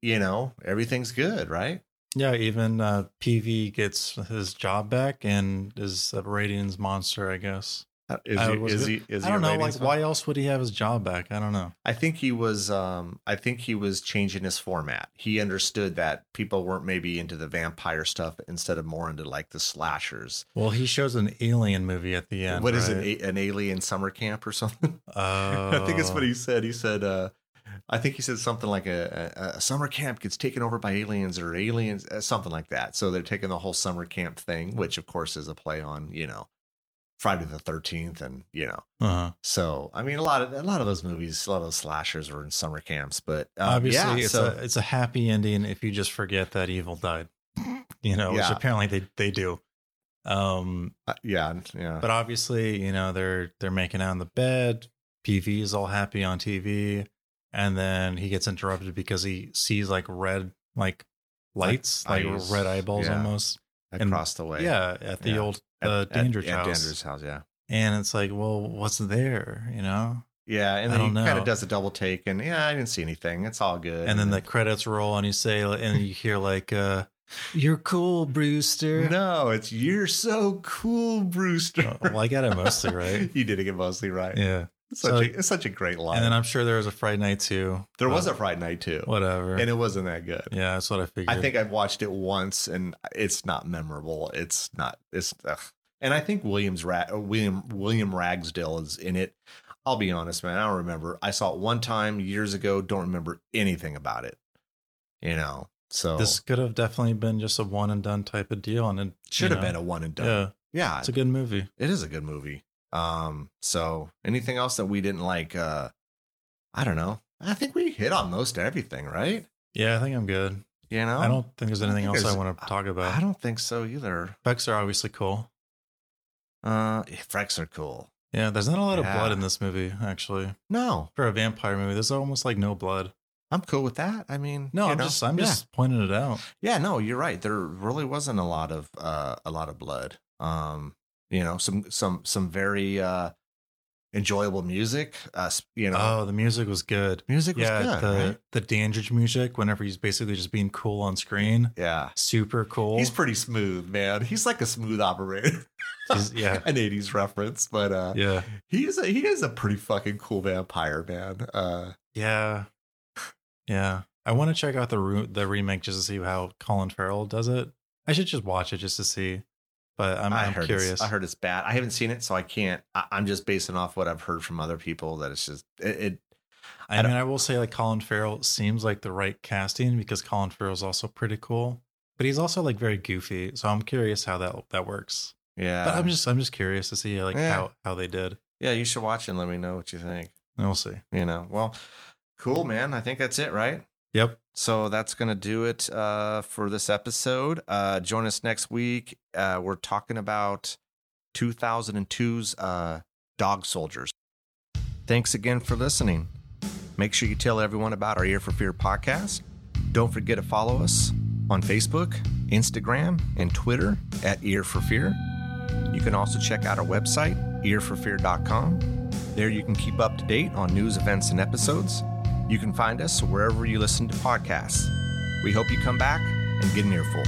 You know, everything's good, right? Yeah, even uh, PV gets his job back and is a ratings monster, I guess. Is I he? Is he? Is I don't know, like, ratings why else would he have his job back? I don't know. I think he was um I think he was changing his format. He understood that people weren't maybe into the vampire stuff instead of more into like the slashers. Well, he shows an alien movie at the end. what is right? it? An alien summer camp or something? Oh, *laughs* I think it's what he said. He said uh I think he said something like a, a, a summer camp gets taken over by aliens or aliens, uh, something like that. So they're taking the whole summer camp thing, which of course is a play on, you know, Friday the 13th and, you know, Uh-huh. so I mean, a lot of a lot of those movies, a lot of those slashers were in summer camps. But um, Obviously, yeah, it's so a it's a happy ending if you just forget that evil died. *laughs* You know, which apparently they they do. Um, uh, yeah, yeah, but obviously, you know, they're they're making out in the bed. PV is all happy on TV, and then he gets interrupted because he sees like red like lights, like, eyes, red eyeballs yeah. almost. and- across the way. Yeah, at the Yeah. old At- uh, at- Dandridge at house. Dandridge house, yeah, And it's like, well, what's there? You know? yeah. And then he kind of does a double take, and yeah, I didn't see anything. It's all good. And then the credits roll, and you say, and you hear like, uh, "You're cool, Brewster." no, it's you're so cool, Brewster. Uh, well, I got it mostly right. *laughs* you did get mostly right. Yeah. It's such, So- a, it's such a great line. And then I'm sure there was a Fright Night too. there was a Fright Night too, whatever. and it wasn't that good. yeah, that's what I figured. I think I've watched it once and it's not memorable. It's not. It's ugh. and I think Williams Ra- uh, William William Ragsdale is in it. I'll be honest, man. I don't remember. I saw it one time years ago. Don't remember anything about it. You know, so this could have definitely been just a one and done type of deal, and it should have know, been a one and done. Yeah, Yeah, it's a good movie. it is a good movie. Um, so anything else that we didn't like? Uh, I don't know. I think we hit on most everything, right? Yeah, I think I'm good. You know, I don't think there's I anything think else I want to talk about. I don't think so either. Effects are obviously cool. Uh, Frex are cool. Yeah, there's not a lot of blood in this movie, actually. No, For a vampire movie, there's almost like no blood. I'm cool with that. I mean, No, I'm know, just I'm yeah. just pointing it out. yeah, no, you're right. There really wasn't a lot of uh a lot of blood. Um, you know, some some some very uh enjoyable music. Uh, you know, Oh, the music was good. music was good. the right? the Dandridge music. Whenever he's basically just being cool on screen, Yeah, super cool. he's pretty smooth, man. He's like a smooth operator. *laughs* Yeah, An 80s reference, but uh yeah, he is a, he is a pretty fucking cool vampire, man. Uh yeah, yeah. I want to check out the re- the remake just to see how Colin Farrell does it. I should just watch it just to see. But I'm, I'm curious. I heard it's bad. I haven't seen it, so I can't. I, I'm just basing off what I've heard from other people that it's just it. it I, I mean, I will say like Colin Farrell seems like the right casting because Colin Farrell is also pretty cool, but he's also like very goofy. So I'm curious how that that works. yeah, But I'm just I'm just curious to see like Yeah. how how they did. yeah. You should watch it and let me know what you think. We'll see. You know, well, cool, man. I think that's it, right? Yep. So that's gonna do it uh, for this episode. Uh, join us next week. Uh, we're talking about 2002's uh, Dog Soldiers. Thanks again for listening. Make sure you tell everyone about our Ear for Fear podcast. Don't forget to follow us on Facebook, Instagram, and Twitter at Ear for Fear. You can also check out our website, earforfear.com. There you can keep up to date on news, events, and episodes. You can find us wherever you listen to podcasts. We hope you come back and get an earful.